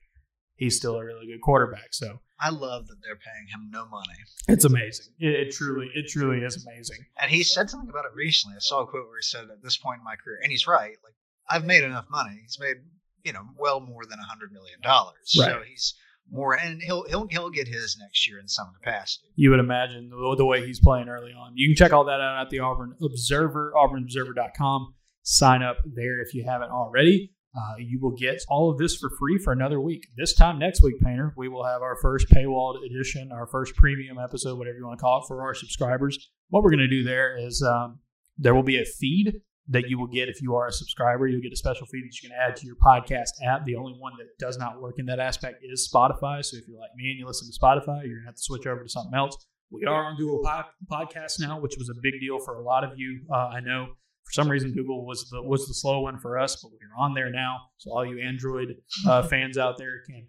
he's still a really good quarterback. So I love that they're paying him no money. it's amazing. It, it truly, it truly is amazing. And he said something about it recently. I saw a quote where he said, "At this point in my career," and he's right. Like I've made enough money. He's made you know, well more than a hundred million dollars. So he's more, and he'll he'll he'll get his next year in some capacity. you would imagine the, the way he's playing early on. You can check all that out at the Auburn Observer, auburnobserver.com. Sign up there if you haven't already. Uh, you will get all of this for free for another week. This time next week, Painter, we will have our first paywalled edition, our first premium episode, whatever you want to call it, for our subscribers. What we're going to do there is um, there will be a feed that you will get if you are a subscriber. You'll get a special feed that you can add to your podcast app. The only one that does not work in that aspect is Spotify. So if you're like me and you listen to Spotify, you're going to have to switch over to something else. We are on Google Pod- Podcasts now, which was a big deal for a lot of you. Uh, I know for some reason Google was the was the slow one for us, but we're on there now. So all you Android uh, fans out there can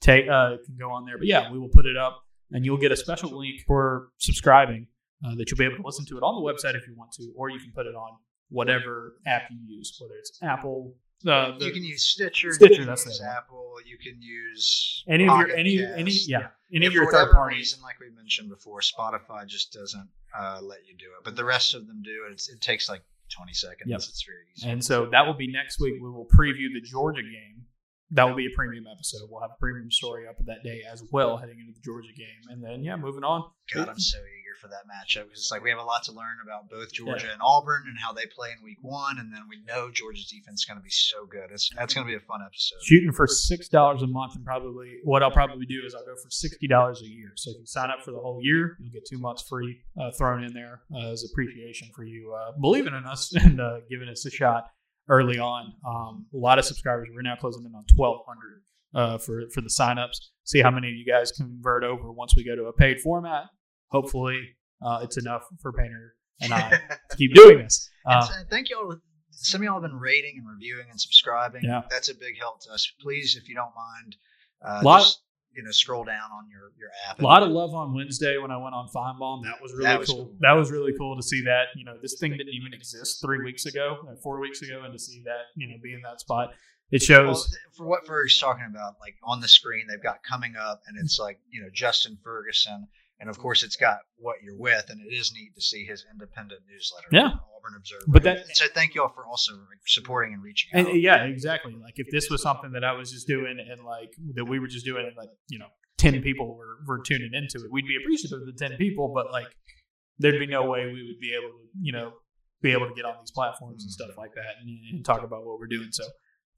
take uh, can go on there. But yeah, we will put it up, and you'll get a special link for subscribing uh, that you'll be able to listen to it on the website if you want to, or you can put it on whatever app you use, whether it's Apple. Uh, the, you can use Stitcher, Stitcher, that's use. Apple, you can use any of your any Cast. any yeah any If of your third parties. reason, like we mentioned before, Spotify just doesn't uh, let you do it, but the rest of them do. and It's, it takes like 20 seconds. Yep. It's very easy. And so that will be next week. We will preview the Georgia game. That will be a premium episode. We'll have a premium story up that day as well, heading into the Georgia game. And then, yeah, moving on. God, I'm so eager for that matchup because it's like we have a lot to learn about both Georgia and Auburn and how they play in Week One, and then we know Georgia's defense is going to be so good. It's that's going to be a fun episode. Shooting for six dollars a month, and probably what I'll probably do is I'll go for sixty dollars a year. So if you sign up for the whole year, you'll get two months free uh, thrown in there uh, as appreciation for you uh, believing in us and uh, giving us a shot early on. Um, a lot of subscribers. We're now closing in on twelve hundred uh, for for the signups. See how many of you guys convert over once we go to a paid format. Hopefully, uh, it's enough for Painter and I to keep doing this. Uh, so thank you all. Some of y'all have been rating and reviewing and subscribing. Yeah. That's a big help to us. Please, if you don't mind, uh, Lot- just you know, scroll down on your your app. A lot of love on Wednesday when I went on Finebaum. That was really That was cool. cool. That was really cool to see that. You know, this thing didn't even exist three weeks ago, uh, four weeks ago, and to see that, you know, be in that spot, it Well, shows. for what Ferg's talking about, like on the screen, they've got coming up, and it's like you know Justin Ferguson, and of course it's got what you're with, and it is neat to see his independent newsletter. Yeah. Auburn Observer. But that- And so thank you all for also supporting and reaching out. And yeah, exactly. Like if this was something that I was just doing and like that we were just doing and like, you know, 10 people were, were tuning into it, we'd be appreciative of the 10 people, but like there'd be no way we would be able to, you know, be able to get on these platforms and stuff like that and, and talk about what we're doing. So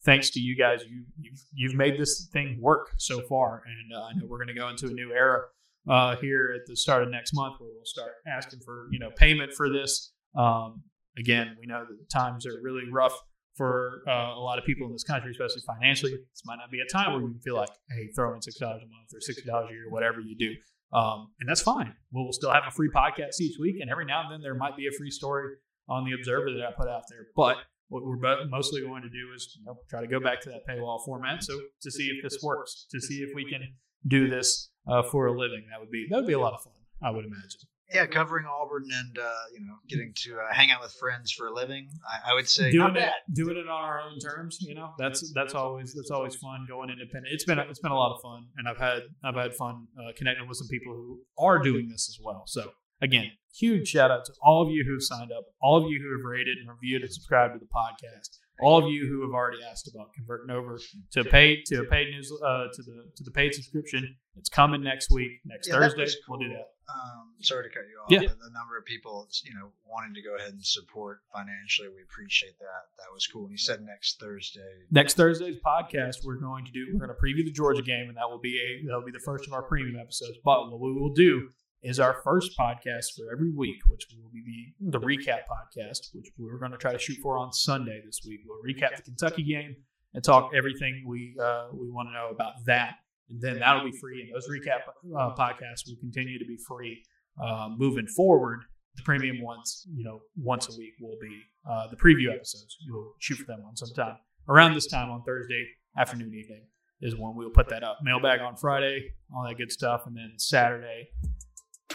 thanks to you guys, you, you've, you've made this thing work so far. And uh, I know we're going to go into a new era uh, here at the start of next month where we'll start asking for, you know, payment for this. Um, again, we know that the times are really rough for uh, a lot of people in this country, especially financially. This might not be a time where you feel like, hey, throw in six dollars a month or sixty dollars a year, whatever you do, um, and that's fine. We'll still have a free podcast each week, and every now and then there might be a free story on the Observer that I put out there. But what we're mostly going to do is you know, try to go back to that paywall format, so to see if this works, to see if we can do this uh, for a living. That would be that would be a lot of fun, I would imagine. yeah, covering Auburn and uh, you know getting to uh, hang out with friends for a living. I, I would say doing it bad. doing it on our own terms you know that's that's always that's always fun going independent it's been it's been a lot of fun and i've had i've had fun uh, connecting with some people who are doing this as well so again huge shout out to all of you who've signed up all of you who have rated and reviewed and subscribed to the podcast all of you who have already asked about converting over to paid to a paid news uh, to the to the paid subscription it's coming next week next Yeah, thursday was we'll do that Um, sorry to cut you off. Yeah. but the number of people, you know, wanting to go ahead and support financially, we appreciate that. That was cool. And you said next Thursday. next Thursday's podcast, we're going to do we're going to preview the Georgia game, and that will be a that will be the first of our premium episodes. But what we will do is our first podcast for every week, which will be the the recap podcast, which we're going to try to shoot for on Sunday this week. We'll recap the Kentucky game and talk everything we uh, we want to know about that, and then that'll be free. And those recap uh, podcasts will continue to be free uh, moving forward. The premium ones, you know, once a week will be uh, the preview episodes. You'll shoot for them on sometime around this time on Thursday afternoon, evening is when we'll put that up. Mailbag on Friday, all that good stuff, and then Saturday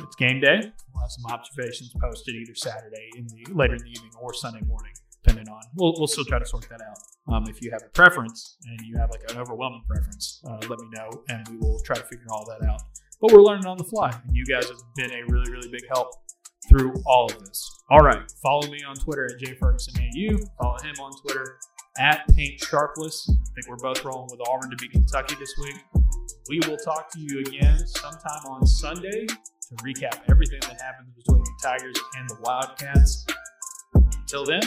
it's game day. We'll have some observations posted either Saturday in the later in the evening or Sunday morning, depending on. We'll, we'll still try to sort that out. Um, if you have a preference and you have like an overwhelming preference, uh, let me know, and we will try to figure all that out. But we're learning on the fly, and you guys have been a really, really big help through all of this. All right, follow me on Twitter at jfergusonau. Follow him on Twitter at Paint Sharpless. I think we're both rolling with Auburn to beat Kentucky this week. We will talk to you again sometime on Sunday to recap everything that happens between the Tigers and the Wildcats. Until then,